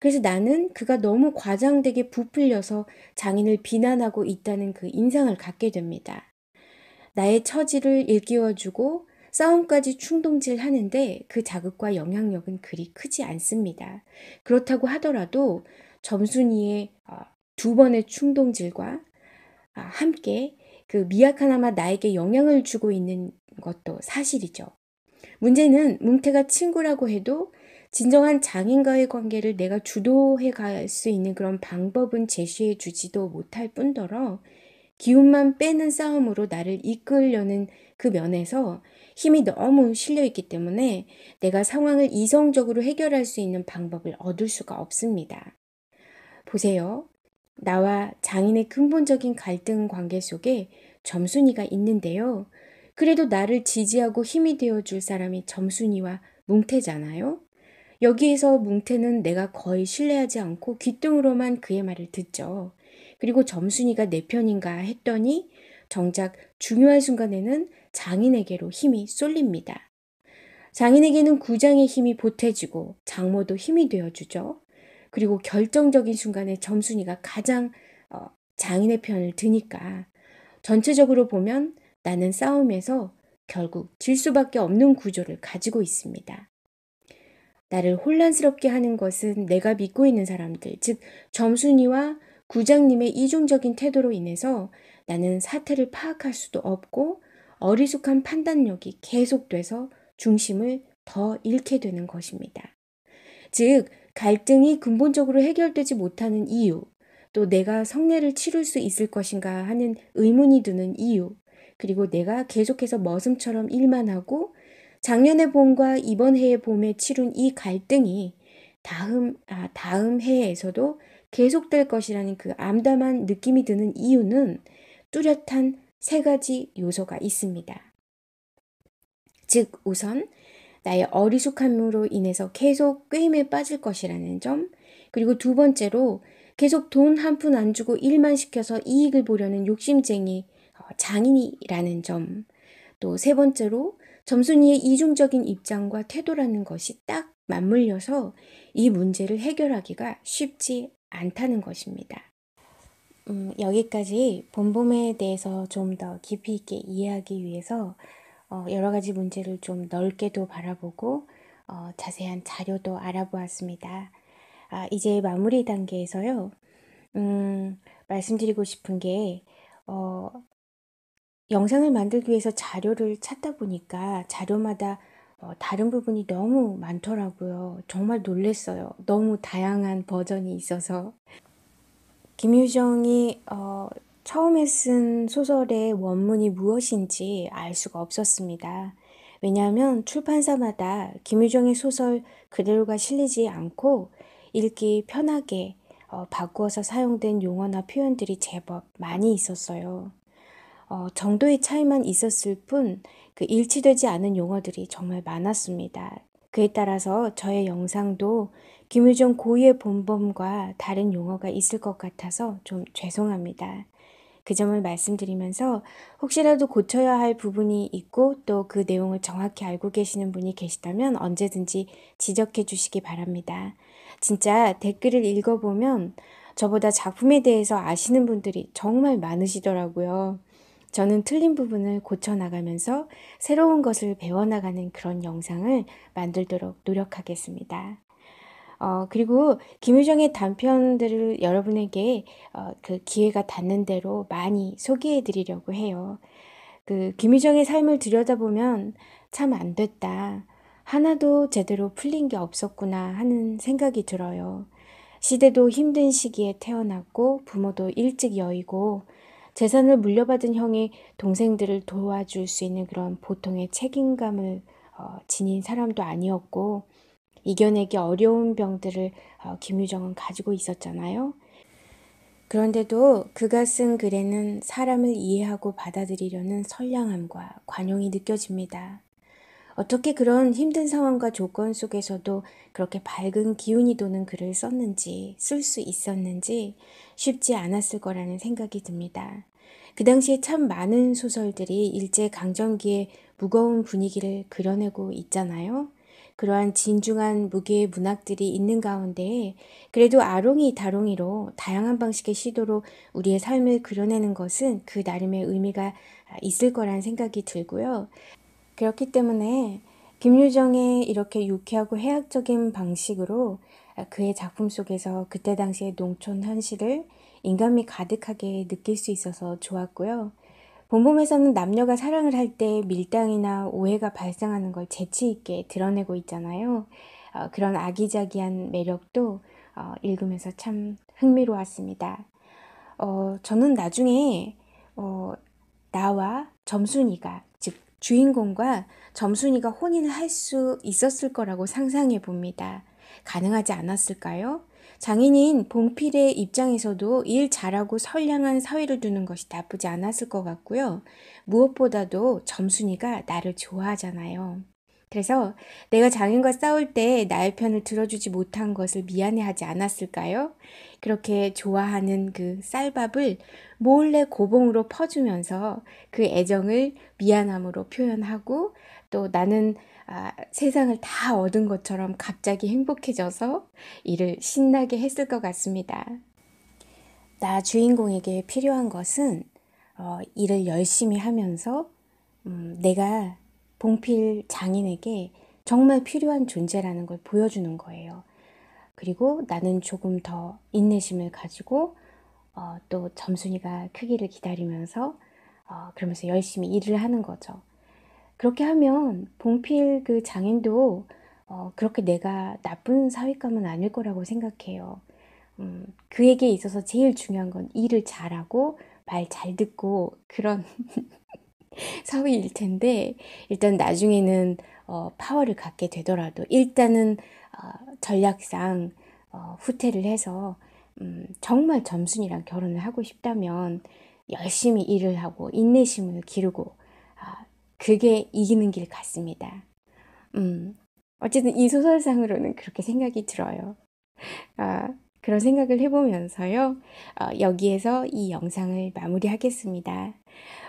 그래서 나는 그가 너무 과장되게 부풀려서 장인을 비난하고 있다는 그 인상을 갖게 됩니다. 나의 처지를 일깨워주고 싸움까지 충동질 하는데 그 자극과 영향력은 그리 크지 않습니다. 그렇다고 하더라도 점순이의 어, 두 번의 충동질과 아, 함께 그 미약하나마 나에게 영향을 주고 있는 것도 사실이죠. 문제는 뭉태가 친구라고 해도 진정한 장인과의 관계를 내가 주도해 갈 수 있는 그런 방법은 제시해 주지도 못할 뿐더러 기운만 빼는 싸움으로 나를 이끌려는 그 면에서 힘이 너무 실려 있기 때문에 내가 상황을 이성적으로 해결할 수 있는 방법을 얻을 수가 없습니다. 보세요. 나와 장인의 근본적인 갈등 관계 속에 점순이가 있는데요. 그래도 나를 지지하고 힘이 되어줄 사람이 점순이와 뭉태잖아요. 여기에서 뭉태는 내가 거의 신뢰하지 않고 귀등으로만 그의 말을 듣죠. 그리고 점순이가 내 편인가 했더니 정작 중요한 순간에는 장인에게로 힘이 쏠립니다. 장인에게는 구장의 힘이 보태지고 장모도 힘이 되어주죠. 그리고 결정적인 순간에 점순이가 가장 어, 장인의 편을 드니까 전체적으로 보면 나는 싸움에서 결국 질 수밖에 없는 구조를 가지고 있습니다. 나를 혼란스럽게 하는 것은 내가 믿고 있는 사람들, 즉 점순이와 구장님의 이중적인 태도로 인해서 나는 사태를 파악할 수도 없고 어리숙한 판단력이 계속돼서 중심을 더 잃게 되는 것입니다. 즉, 갈등이 근본적으로 해결되지 못하는 이유, 또 내가 성례를 치룰 수 있을 것인가 하는 의문이 드는 이유, 그리고 내가 계속해서 머슴처럼 일만 하고 작년의 봄과 이번 해의 봄에 치룬 이 갈등이 다음, 아, 다음 해에서도 계속될 것이라는 그 암담한 느낌이 드는 이유는 뚜렷한 세 가지 요소가 있습니다. 즉, 우선 나의 어리숙함으로 인해서 계속 꾀임에 빠질 것이라는 점, 그리고 두 번째로 계속 돈 한 푼 안 주고 일만 시켜서 이익을 보려는 욕심쟁이 어, 장인이라는 점, 또 세 번째로 점순이의 이중적인 입장과 태도라는 것이 딱 맞물려서 이 문제를 해결하기가 쉽지 않다는 것입니다. 음, 여기까지 본봄에 대해서 좀 더 깊이 있게 이해하기 위해서 어, 여러 가지 문제를 좀 넓게도 바라보고 어, 자세한 자료도 알아보았습니다. 아, 이제 마무리 단계에서요. 음, 말씀드리고 싶은 게 어, 영상을 만들기 위해서 자료를 찾다 보니까 자료마다 어, 다른 부분이 너무 많더라고요. 정말 놀랬어요. 너무 다양한 버전이 있어서. 김유정이 어, 처음에 쓴 소설의 원문이 무엇인지 알 수가 없었습니다. 왜냐하면 출판사마다 김유정의 소설 그대로가 실리지 않고 읽기 편하게 어, 바꾸어서 사용된 용어나 표현들이 제법 많이 있었어요. 어, 정도의 차이만 있었을 뿐 그 일치되지 않은 용어들이 정말 많았습니다. 그에 따라서 저의 영상도 김유정 고유의 본범과 다른 용어가 있을 것 같아서 좀 죄송합니다. 그 점을 말씀드리면서 혹시라도 고쳐야 할 부분이 있고 또 그 내용을 정확히 알고 계시는 분이 계시다면 언제든지 지적해 주시기 바랍니다. 진짜 댓글을 읽어보면 저보다 작품에 대해서 아시는 분들이 정말 많으시더라고요. 저는 틀린 부분을 고쳐나가면서 새로운 것을 배워나가는 그런 영상을 만들도록 노력하겠습니다. 어, 그리고 김유정의 단편들을 여러분에게 어, 그 기회가 닿는 대로 많이 소개해 드리려고 해요. 그 김유정의 삶을 들여다보면 참 안 됐다. 하나도 제대로 풀린 게 없었구나 하는 생각이 들어요. 시대도 힘든 시기에 태어났고 부모도 일찍 여의고 재산을 물려받은 형이 동생들을 도와줄 수 있는 그런 보통의 책임감을 어, 지닌 사람도 아니었고 이겨내기 어려운 병들을 어, 김유정은 가지고 있었잖아요. 그런데도 그가 쓴 글에는 사람을 이해하고 받아들이려는 선량함과 관용이 느껴집니다. 어떻게 그런 힘든 상황과 조건 속에서도 그렇게 밝은 기운이 도는 글을 썼는지, 쓸 수 있었는지 쉽지 않았을 거라는 생각이 듭니다. 그 당시에 참 많은 소설들이 일제강점기의 무거운 분위기를 그려내고 있잖아요. 그러한 진중한 무게의 문학들이 있는 가운데 그래도 아롱이 다롱이로 다양한 방식의 시도로 우리의 삶을 그려내는 것은 그 나름의 의미가 있을 거란 생각이 들고요. 그렇기 때문에 김유정의 이렇게 유쾌하고 해학적인 방식으로 그의 작품 속에서 그때 당시의 농촌 현실을 인간미 가득하게 느낄 수 있어서 좋았고요. 본봄에서는 남녀가 사랑을 할 때 밀당이나 오해가 발생하는 걸 재치있게 드러내고 있잖아요. 어, 그런 아기자기한 매력도 어, 읽으면서 참 흥미로웠습니다. 어, 저는 나중에 어, 나와 점순이가 즉 주인공과 점순이가 혼인을 할 수 있었을 거라고 상상해 봅니다. 가능하지 않았을까요? 장인인 봉필의 입장에서도 일 잘하고 선량한 사회를 두는 것이 나쁘지 않았을 것 같고요. 무엇보다도 점순이가 나를 좋아하잖아요. 그래서 내가 장인과 싸울 때 나의 편을 들어주지 못한 것을 미안해하지 않았을까요? 그렇게 좋아하는 그 쌀밥을 몰래 고봉으로 퍼주면서 그 애정을 미안함으로 표현하고 또 나는 아, 세상을 다 얻은 것처럼 갑자기 행복해져서 일을 신나게 했을 것 같습니다. 나 주인공에게 필요한 것은 어, 일을 열심히 하면서 음, 내가 봉필 장인에게 정말 필요한 존재라는 걸 보여주는 거예요. 그리고 나는 조금 더 인내심을 가지고 어, 또 점순이가 크기를 기다리면서 어, 그러면서 열심히 일을 하는 거죠. 그렇게 하면 봉필 그 장인도 어, 그렇게 내가 나쁜 사회감은 아닐 거라고 생각해요. 음, 그에게 있어서 제일 중요한 건 일을 잘하고 말 잘 듣고 그런 사회일 텐데 일단 나중에는 어, 파워를 갖게 되더라도 일단은 어, 전략상 어, 후퇴를 해서 음, 정말 점순이랑 결혼을 하고 싶다면 열심히 일을 하고 인내심을 기르고 그게 이기는 길 같습니다. 음, 어쨌든 이 소설상으로는 그렇게 생각이 들어요. 아, 그런 생각을 해보면서요. 어, 여기에서 이 영상을 마무리하겠습니다.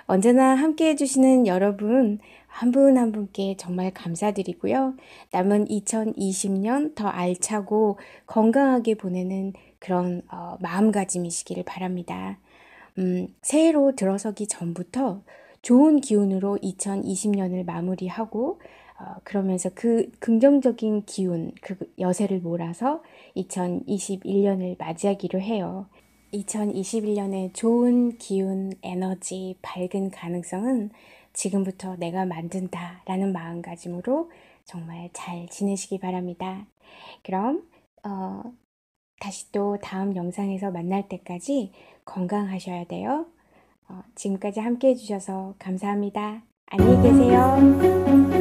언제나 함께 해주시는 여러분 한 분한 한 분께 정말 감사드리고요. 남은 2020년 더 알차고 건강하게 보내는 그런 어, 마음가짐이시기를 바랍니다. 음, 새해로 들어서기 전부터 좋은 기운으로 2020년을 마무리하고 어, 그러면서 그 긍정적인 기운, 그 여세를 몰아서 2021년을 맞이하기로 해요. 2021년의 좋은 기운, 에너지, 밝은 가능성은 지금부터 내가 만든다 라는 마음가짐으로 정말 잘 지내시기 바랍니다. 그럼, 어, 다시 또 다음 영상에서 만날 때까지 건강하셔야 돼요. 어, 지금까지 함께 해주셔서 감사합니다. 안녕히 계세요.